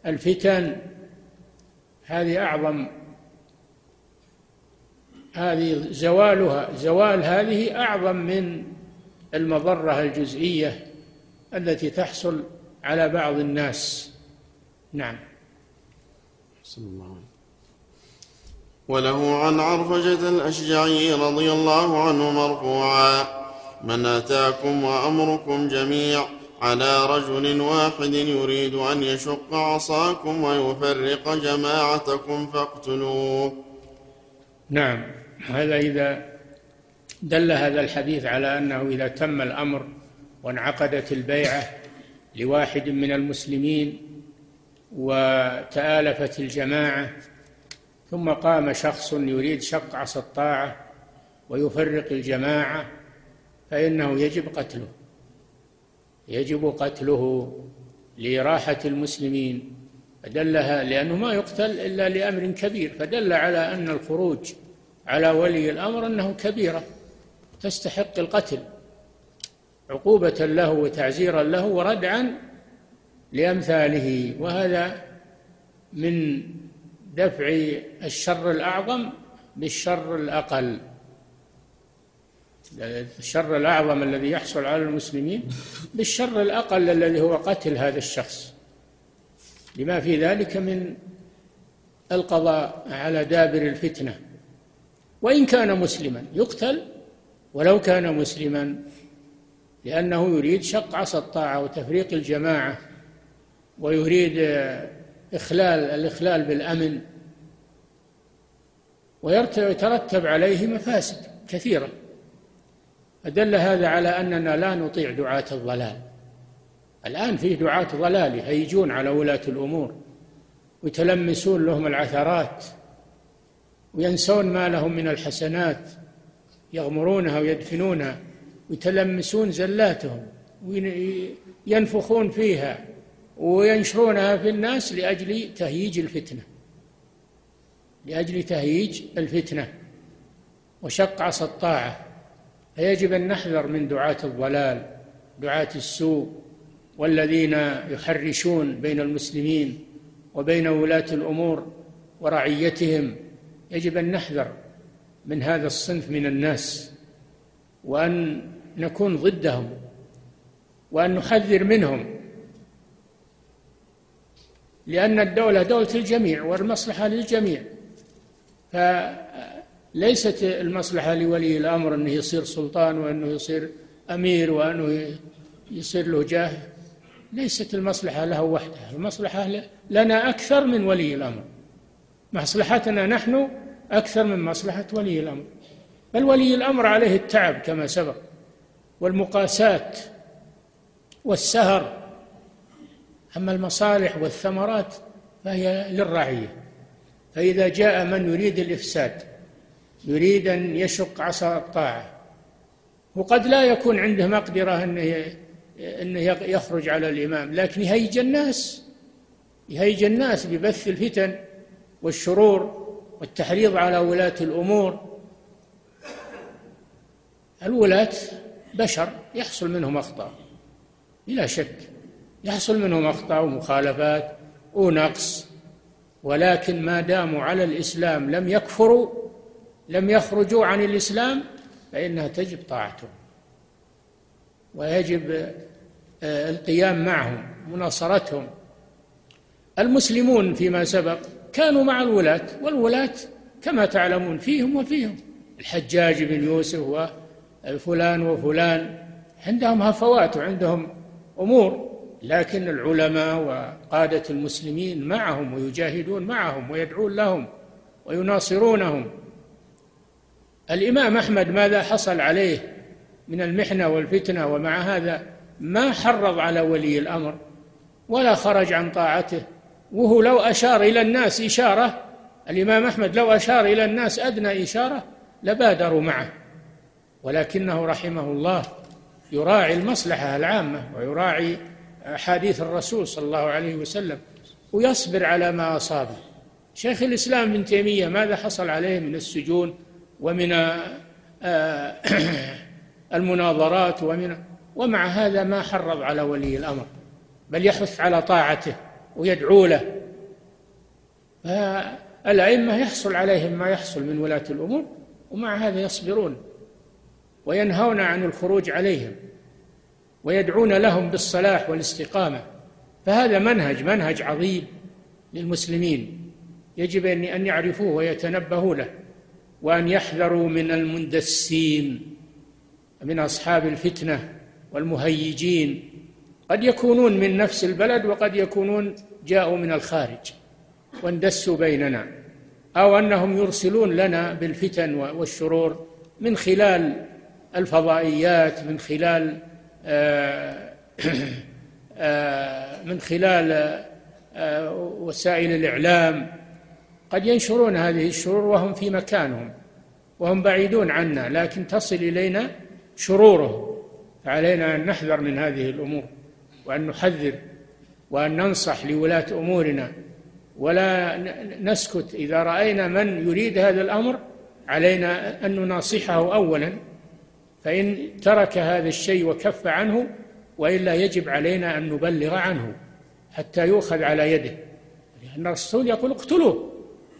الفتن هذه أعظم. هذه زوالها زوال هذه أعظم من المضرة الجزئية التي تحصل على بعض الناس. نعم.
صلى الله عليه وله عن عرفجة الأشجعي رضي الله عنه مرفوعا من أتاكم وأمركم جميع على رجل واحد يريد أن يشق عصاكم ويفرق جماعتكم فاقتلوه.
نعم. هذا إذا دل هذا الحديث على أنه إذا تم الأمر وانعقدت البيعة لواحد من المسلمين وتآلفت الجماعة ثم قام شخص يريد شق عصا الطاعة ويفرق الجماعة فإنه يجب قتله. يجب قتله لراحة المسلمين فدلها لأنه ما يقتل إلا لأمر كبير فدل على أن الخروج على ولي الأمر أنه كبيرة تستحق القتل عقوبة له وتعزيرا له وردعا لأمثاله وهذا من دفع الشر الأعظم بالشر الأقل. الشر الأعظم الذي يحصل على المسلمين بالشر الأقل الذي هو قتل هذا الشخص. لما في ذلك من القضاء على دابر الفتنة. وإن كان مسلما يقتل ولو كان مسلما لأنه يريد شق عصا الطاعة وتفريق الجماعة ويريد إخلال الإخلال بالأمن ويترتب عليه مفاسد كثيرة. فدل هذا على أننا لا نطيع دعاة الضلال. الآن فيه دعاة ضلال يهيجون على ولاة الأمور ويتلمسون لهم العثرات وينسون ما لهم من الحسنات يغمرونها ويدفنونها ويتلمسون زلاتهم وينفخون فيها وينشرونها في الناس لأجل تهييج الفتنة. لأجل تهييج الفتنة. وشق عصا الطاعة. فيجب أن نحذر من دعاة الضلال دعاة السوء والذين يحرشون بين المسلمين وبين ولاة الأمور ورعيتهم. يجب أن نحذر من هذا الصنف من الناس وأن نكون ضدهم وأن نحذر منهم لأن الدولة دولة الجميع والمصلحة للجميع. فليست المصلحة لولي الأمر أنه يصير سلطان وأنه يصير أمير وأنه يصير له جاه. ليست المصلحة له وحده المصلحة لنا أكثر من ولي الأمر. مصلحتنا نحن أكثر من مصلحة ولي الأمر. بل ولي الأمر عليه التعب كما سبق. والمقاسات والسهر. أما المصالح والثمرات فهي للرعية. فإذا جاء من يريد الإفساد يريد أن يشق عصا الطاعة. وقد لا يكون عنده مقدرة أنه أنه يخرج على الإمام لكن يهيج الناس يهيج الناس ببث الفتن والشرور والتحريض على ولاة الأمور. الولاة بشر يحصل منهم أخطاء بلا شك يحصل منهم أخطاء ومخالفات ونقص ولكن ما داموا على الإسلام لم يكفروا لم يخرجوا عن الإسلام فإنها تجب طاعتهم ويجب آه، القيام معهم مناصرتهم. المسلمون فيما سبق كانوا مع الولاة والولاة كما تعلمون فيهم وفيهم. الحجاج بن يوسف وفلان وفلان عندهم هفوات وعندهم أمور لكن العلماء وقادة المسلمين معهم ويجاهدون معهم ويدعون لهم ويناصرونهم. الإمام أحمد ماذا حصل عليه من المحنة والفتنة ومع هذا ما حرض على ولي الأمر ولا خرج عن طاعته وهو لو أشار إلى الناس إشارة الإمام أحمد لو أشار إلى الناس أدنى إشارة لبادروا معه ولكنه رحمه الله يراعي المصلحة العامة ويراعي أحاديث الرسول صلى الله عليه وسلم ويصبر على ما أصابه. شيخ الإسلام ابن تيمية ماذا حصل عليه من السجون ومن آه، [clears throat] المناظرات ومن ومع هذا ما حرض على ولي الأمر بل يحث على طاعته ويدعو له. فالأئمة يحصل عليهم ما يحصل من ولاة الأمور ومع هذا يصبرون وينهون عن الخروج عليهم ويدعون لهم بالصلاح والاستقامة. فهذا منهج منهج عظيم للمسلمين. يجب أن يعرفوه ويتنبهوا له. وأن يحذروا من المندسين من أصحاب الفتنة والمهيجين. قد يكونون من نفس البلد وقد يكونون جاءوا من الخارج واندسوا بيننا أو أنهم يرسلون لنا بالفتن والشرور من خلال الفضائيات من خلال آه، [clears throat] آه، من خلال آه، وسائل الإعلام. قد ينشرون هذه الشرور وهم في مكانهم وهم بعيدون عنا لكن تصل إلينا شرورهم. فعلينا أن نحذر من هذه الأمور وأن نحذر وأن ننصح لولاة أمورنا. ولا نسكت إذا رأينا من يريد هذا الأمر علينا أن نناصحه أولا. فإن ترك هذا الشيء وكف عنه وإلا يجب علينا أن نبلغ عنه حتى يؤخذ على يده. لأن الرسول يقول اقتلوه.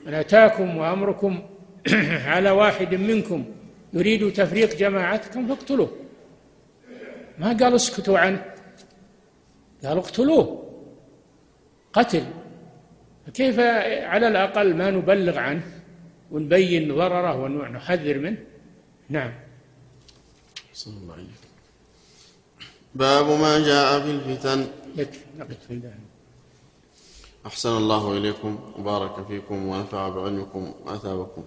من أتاكم وأمركم [clears throat] على واحد منكم يريد تفريق جماعتكم فاقتلوه ما قال اسكتوا عنه. قال اقتلوه. قتل. فكيف على الأقل ما نبلغ عنه ونبين ضرره ونحذر منه؟ نعم.
صلى الله عليه باب ما جاء في الفتن.
يكفي. نقف.
أحسن الله إليكم وبارك فيكم ونفع بعلمكم وأثابكم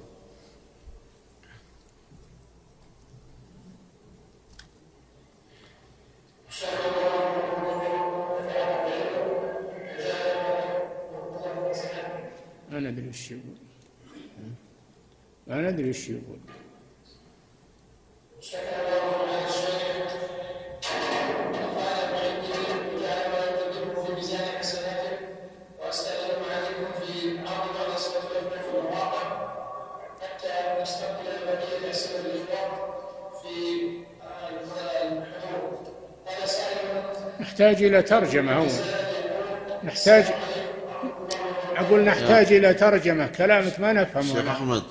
ما ندري وش يقول. ما ندري وش يقول. نحتاج إلى ترجمة هو نحتاج أقول نحتاج إلى ترجمة. كلامك ما نفهمه.
شيخ أحمد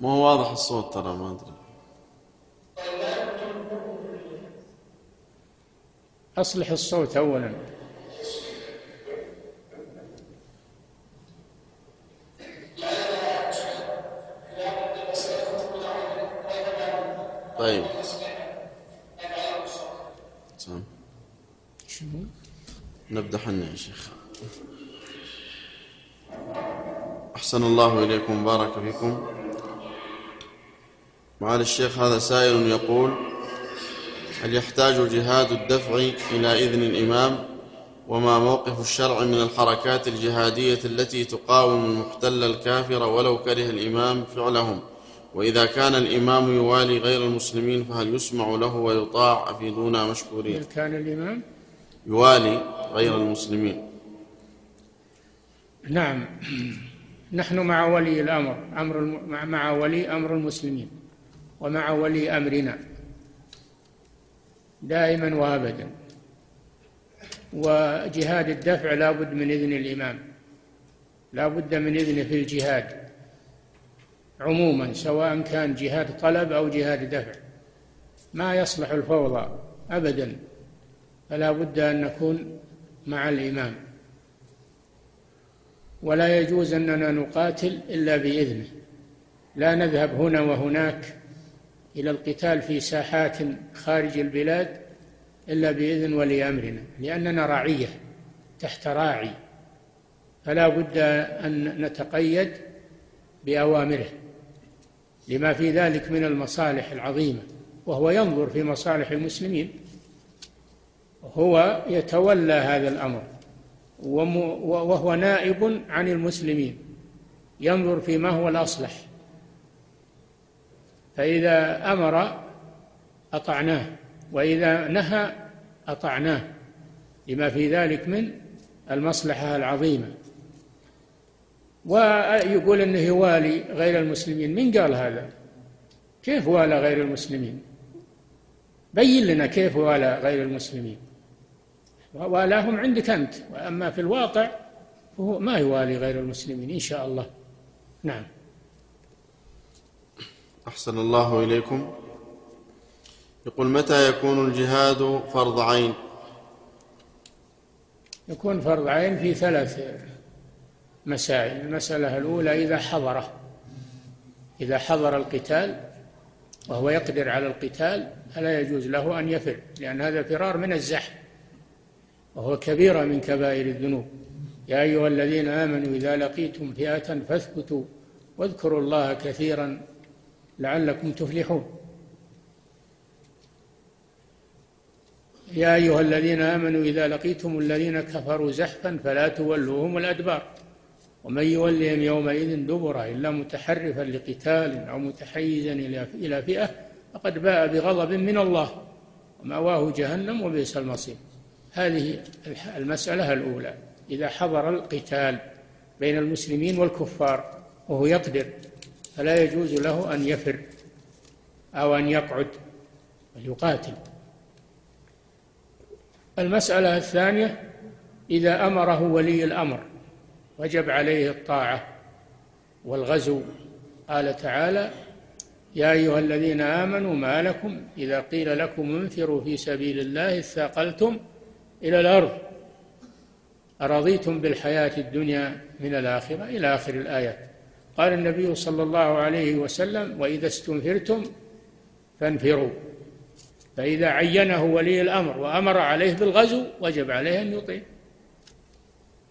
ما هو واضح الصوت ترى؟ ما أدري.
أصلح الصوت أولا.
طيب. نبدأ حنا يا شيخ. أحسن الله إليكم بارك فيكم. معالي الشيخ هذا سائل يقول هل يحتاج جهاد الدفع إلى إذن الإمام؟ وما موقف الشرع من الحركات الجهادية التي تقاوم المحتل الكافر ولو كره الإمام فعلهم؟ وإذا كان الإمام يوالي غير المسلمين فهل يسمع له ويطاع أفيدونا مشكورين؟
إذا كان الإمام؟
يوالي غير المسلمين.
نعم. [clears throat] نحن مع ولي الأمر أمر مع ولي أمر المسلمين ومع ولي أمرنا. دائما وأبدا. وجهاد الدفع لا بد من إذن الإمام. لا بد من إذنه في الجهاد. عموما سواء كان جهاد طلب أو جهاد دفع. ما يصلح الفوضى أبدا. فلا بد أن نكون مع الإمام. ولا يجوز أننا نقاتل إلا بإذنه. لا نذهب هنا وهناك إلى القتال في ساحات خارج البلاد إلا بإذن ولي أمرنا لأننا رعية تحت راعي. فلا بد أن نتقيد بأوامره لما في ذلك من المصالح العظيمة وهو ينظر في مصالح المسلمين. هو يتولى هذا الأمر وهو نائب عن المسلمين ينظر فيما هو الأصلح. فإذا أمر أطعناه وإذا نهى أطعناه لما في ذلك من المصلحة العظيمة. ويقول أنه يوالي غير المسلمين. من قال هذا؟ كيف والى غير المسلمين؟ بين لنا كيف والى غير المسلمين. وألاهم عندك أنت. وأما في الواقع فهو ما يوالي غير المسلمين إن شاء الله. نعم.
أحسن الله إليكم. يقول متى يكون الجهاد فرض عين؟
يكون فرض عين في ثلاث مسائل. المسألة الأولى إذا حضره. إذا حضر القتال وهو يقدر على القتال فلا يجوز له أن يفر لأن هذا فرار من الزحف. وهو كبيرة من كبائر الذنوب. يا أيها الذين آمنوا إذا لقيتم فئة فاثبتوا واذكروا الله كثيرا لعلكم تفلحون. يا أيها الذين آمنوا إذا لقيتم الذين كفروا زحفا فلا تولوهم الأدبار. ومن يولهم يومئذ دبره إلا متحرفا لقتال أو متحيزا إلى فئة فقد باء بغضب من الله. ومأواه جهنم وبئس المصير. هذه المسألة الأولى. إذا حضر القتال بين المسلمين والكفار وهو يقدر فلا يجوز له أن يفر أو أن يقعد بل يقاتل. المسألة الثانية إذا أمره ولي الأمر وجب عليه الطاعة والغزو قال تعالى يا أيها الذين آمنوا ما لكم إذا قيل لكم انفروا في سبيل الله اثاقلتم إلى الأرض. أرضيتم بالحياة الدنيا من الآخرة إلى آخر الآيات. قال النبي صلى الله عليه وسلم وإذا استنفرتم فانفروا. فإذا عينه ولي الأمر وأمر عليه بالغزو وجب عليه أن يطيع.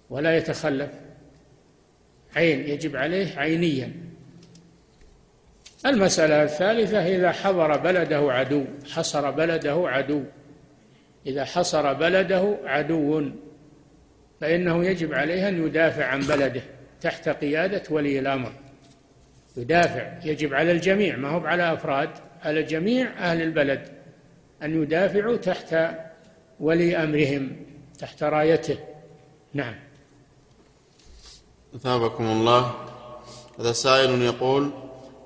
ولا يتخلف. عين يجب عليه عينيا. المسألة الثالثة إذا حضر بلده عدو حصر بلده عدو. إذا حصر بلده عدو فإنه يجب عليه أن يدافع عن بلده تحت قيادة ولي الأمر. يدافع يجب على الجميع ما هو على أفراد على جميع أهل البلد أن يدافعوا تحت ولي أمرهم تحت رايته. نعم.
أثابكم الله. هذا سائل يقول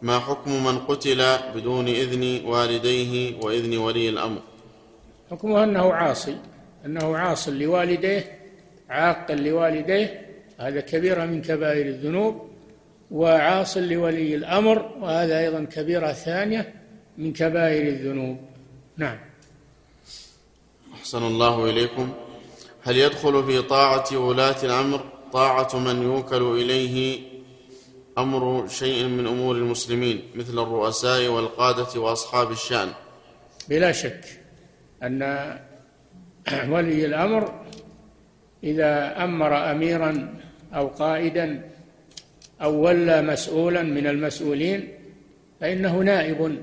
ما حكم من قتل بدون إذن والديه وإذن ولي الأمر؟
حكمه أنه عاصي أنه عاص لوالديه عاق لوالديه هذا كبيرة من كبائر الذنوب وعاص لولي الأمر وهذا أيضا كبيرة ثانية من كبائر الذنوب. نعم.
أحسن الله إليكم. هل يدخل في طاعة ولاة الأمر طاعة من يوكل إليه أمر شيء من أمور المسلمين مثل الرؤساء والقادة وأصحاب الشأن؟
بلا شك. أن ولي الأمر إذا أمر أميرا أو قائدا أو ولى مسؤولا من المسؤولين فإنه نائب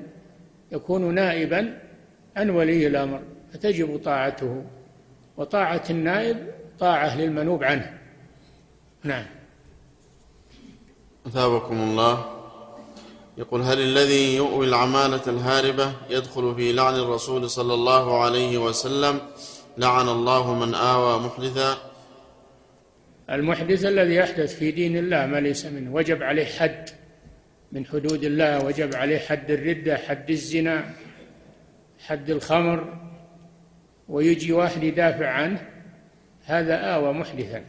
يكون نائبا عن ولي الأمر فتجب طاعته وطاعة النائب طاعة للمنوب عنه. نعم.
أثابكم الله. يقول هل الذي يؤوي العمالة الهاربة يدخل في لعن الرسول صلى الله عليه وسلم؟ لعن الله من آوى محدثا.
المحدث الذي يحدث في دين الله ما ليس منه. وجب عليه حد من حدود الله وجب عليه حد الردة حد الزنا حد الخمر ويجي واحد يدافع عنه هذا آوى محدثا.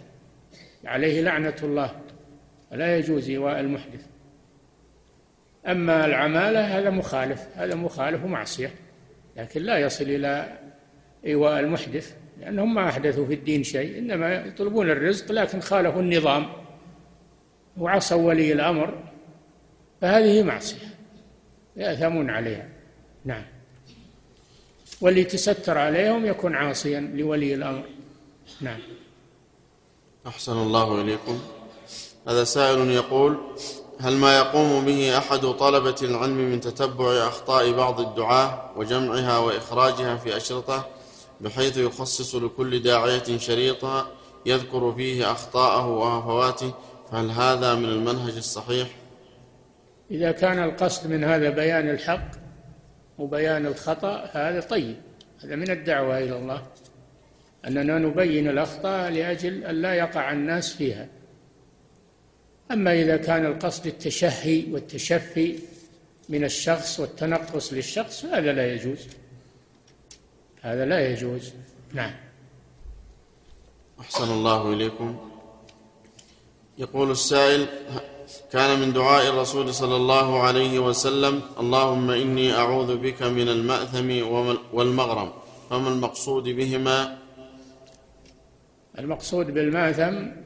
عليه لعنة الله. لا يجوز إيواء المحدث. أما العمالة هذا مخالف هذا مخالف ومعصية لكن لا يصل إلى إيواء المحدث لأنهم ما أحدثوا في الدين شيء إنما يطلبون الرزق لكن خالفوا النظام وعصوا ولي الأمر فهذه معصية يأثمون عليها. نعم. واللي تستر عليهم يكون عاصيا لولي الأمر. نعم.
أحسن الله إليكم. هذا سائل يقول هل ما يقوم به أحد طلبة العلم من تتبع أخطاء بعض الدعاة وجمعها وإخراجها في أشرطة بحيث يخصص لكل داعية شريطا يذكر فيه أخطاءه وهفواته فهل هذا من المنهج الصحيح؟
إذا كان القصد من هذا بيان الحق وبيان الخطأ هذا طيب. هذا من الدعوة إلى الله. أننا نبين الأخطاء لأجل أن لا يقع الناس فيها. أما إذا كان القصد التشهي والتشفي من الشخص والتنقص للشخص هذا لا يجوز. هذا لا يجوز. نعم.
أحسن الله إليكم. يقول السائل كان من دعاء الرسول صلى الله عليه وسلم اللهم إني أعوذ بك من المأثم والمغرم فما المقصود بهما؟
المقصود بالمأثم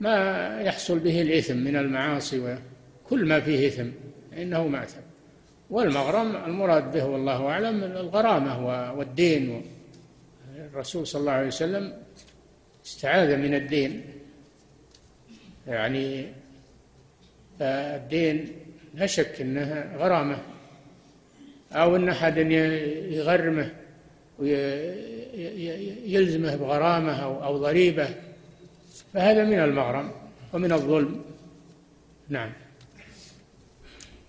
ما يحصل به الإثم من المعاصي وكل ما فيه إثم إنه ماثم والمغرم المراد به والله أعلم الغرامة والدين. الرسول صلى الله عليه وسلم استعاذ من الدين. يعني الدين لا شك إنها غرامة أو إن أحد يغرمه ويلزمه بغرامة أو ضريبة. فهذا من المغرم ومن الظلم. نعم.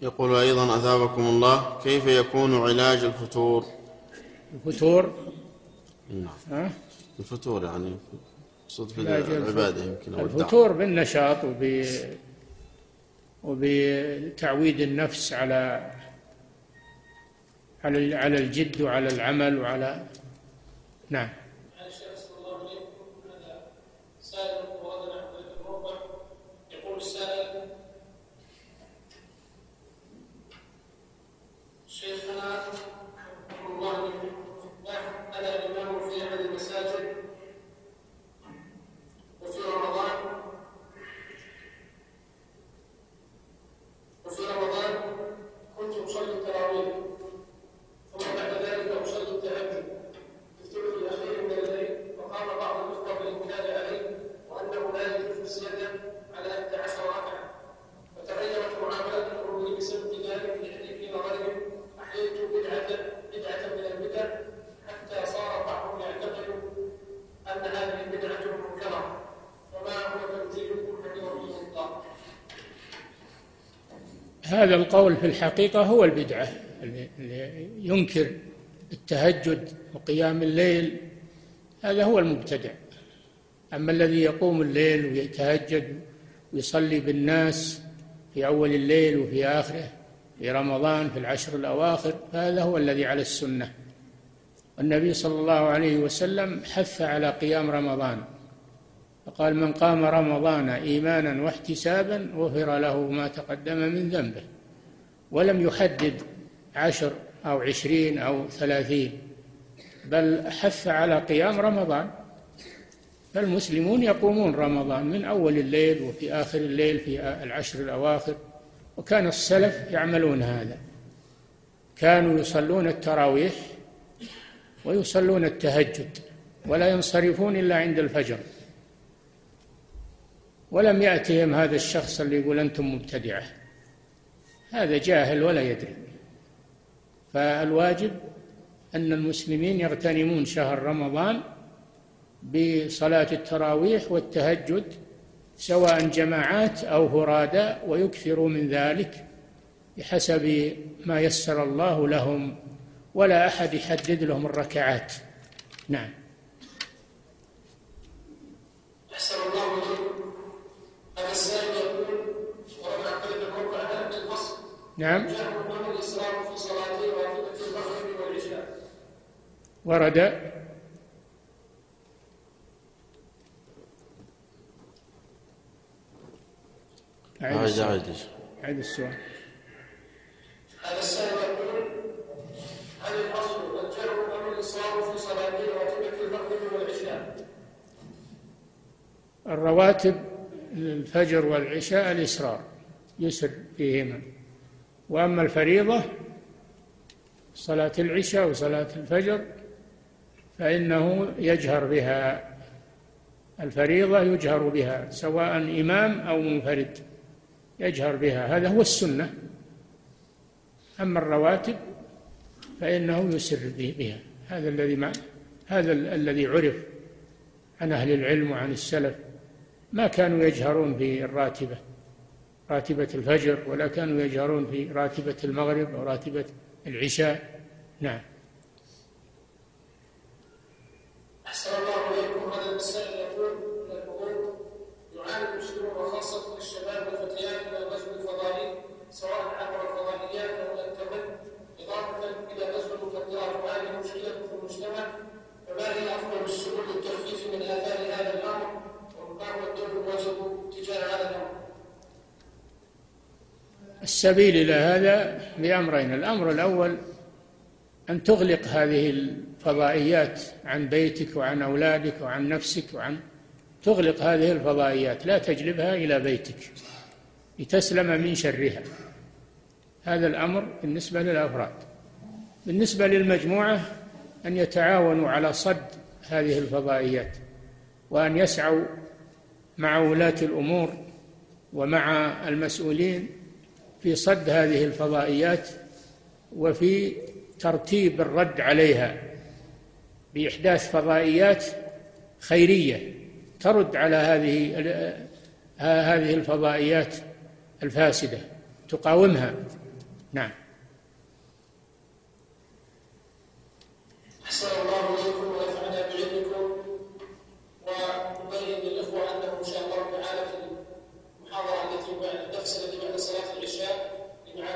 يقول أيضا أثابكم الله كيف يكون علاج الفتور
الفتور
نعم. الفتور يعني صدق العبادة يمكن
أو الفتور بالنشاط وب وبتعويد النفس على على على الجد وعلى العمل وعلى نعم. القول في الحقيقة هو البدعة اللي ينكر التهجد وقيام الليل. هذا هو المبتدع. أما الذي يقوم الليل ويتهجد ويصلي بالناس في أول الليل وفي آخره في رمضان في العشر الأواخر فهذا هو الذي على السنة. النبي صلى الله عليه وسلم حث على قيام رمضان. فقال من قام رمضان إيمانا واحتسابا غفر له ما تقدم من ذنبه. ولم يحدد عشر أو عشرين أو ثلاثين بل حث على قيام رمضان. فالمسلمون يقومون رمضان من أول الليل وفي آخر الليل في العشر الأواخر وكان السلف يعملون هذا. كانوا يصلون التراويح ويصلون التهجد ولا ينصرفون إلا عند الفجر. ولم يأتهم هذا الشخص اللي يقول أنتم مبتدعة. هذا جاهل ولا يدري. فالواجب أن المسلمين يغتنمون شهر رمضان بصلاة التراويح والتهجد سواء جماعات أو فرادى ويكثروا من ذلك بحسب ما يسر الله لهم ولا أحد يحدد لهم الركعات. نعم. أحسن الله هذا السائل يقول ورد عن بن عن الفصل نعم. ورد.
عيد عيد
عيد السؤال.
هذا السائل يقول هل الاصل الجر ام الاصرار في صلاتي راتبه المغرب والعشاء؟
الرواتب الفجر والعشاء الإصرار يسر فيهما. وأما الفريضة صلاة العشاء وصلاة الفجر فإنه يجهر بها. الفريضة يجهر بها سواء إمام أو منفرد يجهر بها. هذا هو السنة. أما الرواتب فإنه يسر بها. هذا الذي ما هذا الذي عرف عن أهل العلم وعن السلف. ما كانوا يجهرون في الراتبة راتبة الفجر ولا كانوا يجهرون في راتبة المغرب أو راتبة العشاء. نعم.
أحسن الله إليكم. هذا المسائل يقول من يعاني المسلمون وخاصة الشباب والفتيات من الغزو الفضائي سواء عبر الفضائيات أو الإنترنت إضافة إلى غزو المخدرات وهذه مشكلة في المجتمع. فما أفضل للتخفيف من آثار هذا الأمر؟ هو الدور الواجب تجاه هذا الأمر.
السبيل إلى هذا بأمرين. الأمر الأول أن تغلق هذه الفضائيات عن بيتك وعن أولادك وعن نفسك وعن تغلق هذه الفضائيات لا تجلبها إلى بيتك لتسلم من شرها. هذا الأمر بالنسبة للأفراد. بالنسبة للمجموعة أن يتعاونوا على صد هذه الفضائيات وأن يسعوا مع ولاة الأمور ومع المسؤولين في صد هذه الفضائيات وفي ترتيب الرد عليها بإحداث فضائيات خيرية ترد على هذه هذه الفضائيات الفاسدة تقاومها. نعم.
أحسن الله إليكم.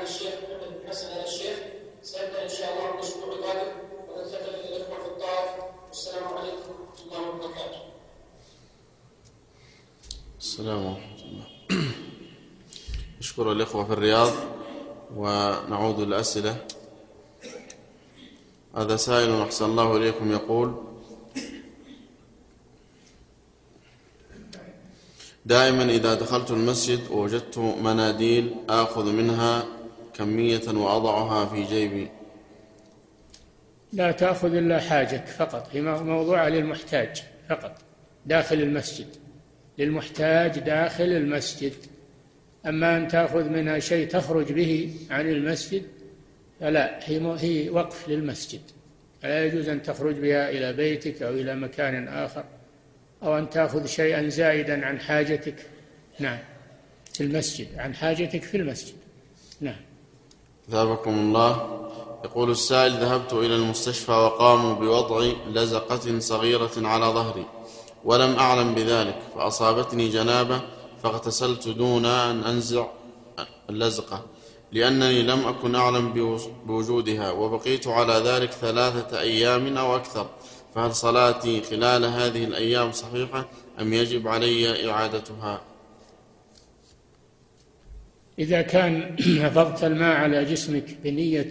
الشيخ محمد حسن آل الشيخ. سيبدأ إن شاء الله الأسبوع القادم وننتقل إلى الإخوة في الطائف. والسلام عليكم ورحمة الله وبركاته.
السلام ورحمة الله. نشكر الإخوة في الرياض ونعود للأسئلة. هذا سائل أحسن الله إليكم يقول دائما إذا دخلت المسجد ووجدت مناديل آخذ منها كمية وأضعها في جيبي
لا تأخذ إلا حاجك فقط هي موضوعة للمحتاج فقط داخل المسجد. للمحتاج داخل المسجد. أما أن تأخذ منها شيء تخرج به عن المسجد فلا هي هي وقف للمسجد. لا يجوز أن تخرج بها إلى بيتك أو إلى مكان آخر أو أن تأخذ شيئا زائدا عن حاجتك. نعم في المسجد عن حاجتك في المسجد. نعم.
ثابكم الله. يقول السائل ذهبت إلى المستشفى وقاموا بوضع لزقة صغيرة على ظهري ولم أعلم بذلك فأصابتني جنابة فاغتسلت دون أن أنزع اللزقة لأنني لم أكن أعلم بوجودها وبقيت على ذلك ثلاثة أيام أو أكثر. فهل صلاتي خلال هذه الأيام صحيحة أم يجب علي إعادتها؟
إذا كان [clears throat] حفظت الماء على جسمك بنية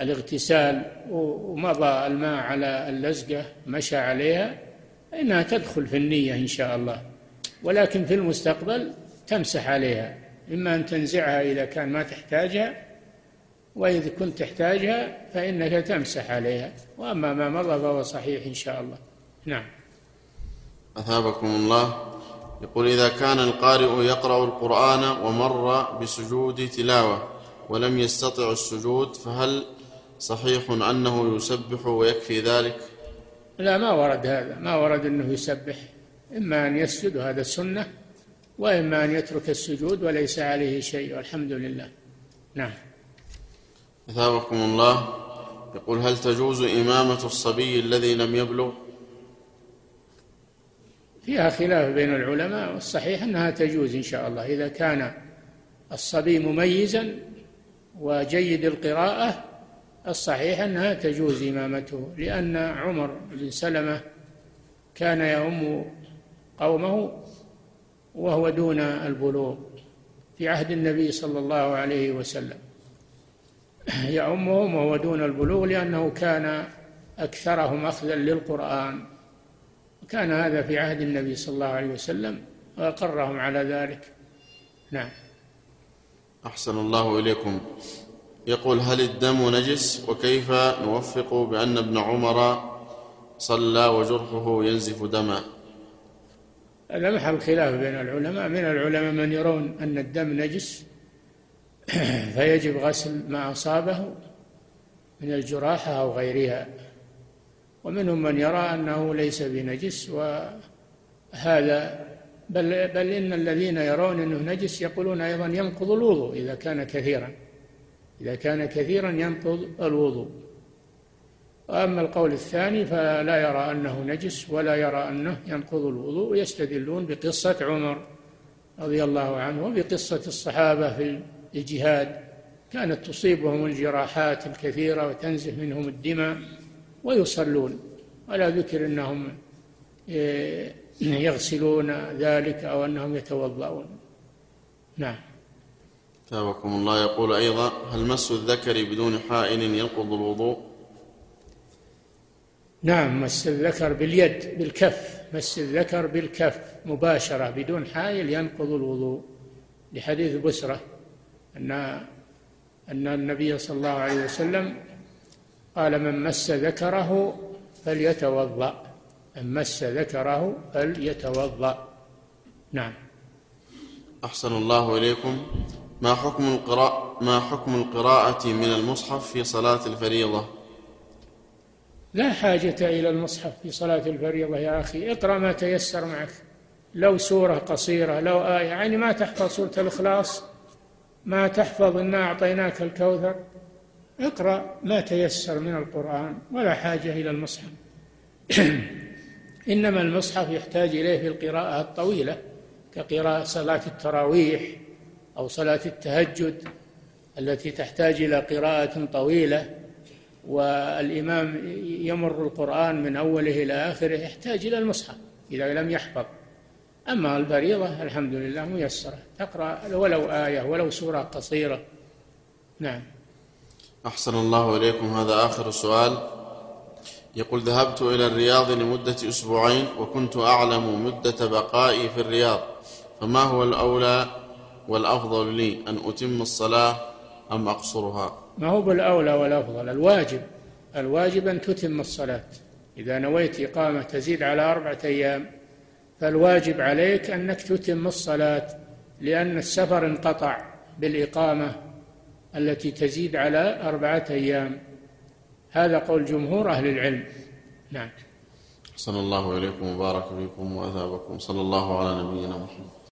الاغتسال ومضى الماء على اللزقة مشى عليها فإنها تدخل في النية إن شاء الله. ولكن في المستقبل تمسح عليها. إما أن تنزعها إذا كان ما تحتاجها وإذا كنت تحتاجها فإنك تمسح عليها. وأما ما مضى فهو صحيح إن شاء الله. نعم.
أثابكم الله. يقول إذا كان القارئ يقرأ القرآن ومر بسجود تلاوة ولم يستطع السجود فهل صحيح أنه يسبح ويكفي ذلك؟
لا ما ورد هذا. ما ورد أنه يسبح. إما أن يسجد وهذا السنة وإما أن يترك السجود وليس عليه شيء. والحمد لله. نعم.
أثابكم الله. يقول هل تجوز إمامة الصبي الذي لم يبلغ؟
فيها خلاف بين العلماء والصحيح أنها تجوز إن شاء الله. إذا كان الصبي مميزا وجيد القراءة الصحيح أنها تجوز إمامته لأن عمر بن سلمة كان يؤم قومه وهو دون البلوغ في عهد النبي صلى الله عليه وسلم. يؤمهم وهو دون البلوغ لأنه كان أكثرهم أخذا للقرآن. كان هذا في عهد النبي صلى الله عليه وسلم وأقرهم على ذلك. نعم.
أحسن الله إليكم. يقول هل الدم نجس؟ وكيف نوفق بأن ابن عمر صلى وجرحه ينزف دما؟
هذا محل خلاف بين العلماء. من العلماء من يرون أن الدم نجس [clears throat] فيجب غسل ما أصابه من الجراحة أو غيرها. ومنهم من يرى أنه ليس بنجس وهذا بل, بل إن الذين يرون أنه نجس يقولون أيضا ينقض الوضوء إذا كان كثيرا إذا كان كثيرا ينقض الوضوء. وأما القول الثاني فلا يرى أنه نجس ولا يرى أنه ينقض الوضوء ويستدلون بقصة عمر رضي الله عنه وبقصة الصحابة في الجهاد. كانت تصيبهم الجراحات الكثيرة وتنزف منهم الدماء. ويصلون. ولا ذكر أنهم إيه، يغسلون ذلك أو أنهم يتوضؤون. نعم.
ثابكم الله. يقول أيضا هل مس الذكر بدون حائل ينقض الوضوء؟
نعم مس الذكر باليد بالكف. مس الذكر بالكف مباشرة بدون حائل ينقض الوضوء. لحديث بسرة أن أن النبي صلى الله عليه وسلم قال من مس ذكره فليتوضأ. من مس ذكره فليتوضأ. نعم.
أحسن الله إليكم. ما حكم القراءة ما حكم القراءة من المصحف في صلاة الفريضة؟
لا حاجة إلى المصحف في صلاة الفريضة يا أخي. اقرأ ما تيسر معك. لو سورة قصيرة لو آية يعني ما تحفظ سورة الإخلاص ما تحفظ إنا أعطيناك الكوثر. اقرأ ما تيسر من القرآن ولا حاجة إلى المصحف. [clears throat] إنما المصحف يحتاج إليه في القراءة الطويلة كقراءة صلاة التراويح أو صلاة التهجد التي تحتاج إلى قراءة طويلة والإمام يمر القرآن من أوله إلى آخره يحتاج إلى المصحف إذا لم يحفظ. أما الفريضة الحمد لله ميسرة تقرأ ولو آية ولو سورة قصيرة. نعم.
أحسن الله إليكم. هذا آخر سؤال. يقول ذهبت إلى الرياض لمدة أسبوعين وكنت أعلم مدة بقائي في الرياض فما هو الأولى والأفضل لي أن أتم الصلاة أم أقصرها؟
ما هو بالأولى والأفضل؟ الواجب الواجب أن تتم الصلاة. إذا نويت إقامة تزيد على أربعة أيام فالواجب عليك أنك تتم الصلاة لأن السفر انقطع بالإقامة التي تزيد على أربعة أيام. هذا قول جمهور أهل العلم. نعم.
صلى الله إليكم وبارك فيكم وأثابكم. صلى الله على نبينا محمد.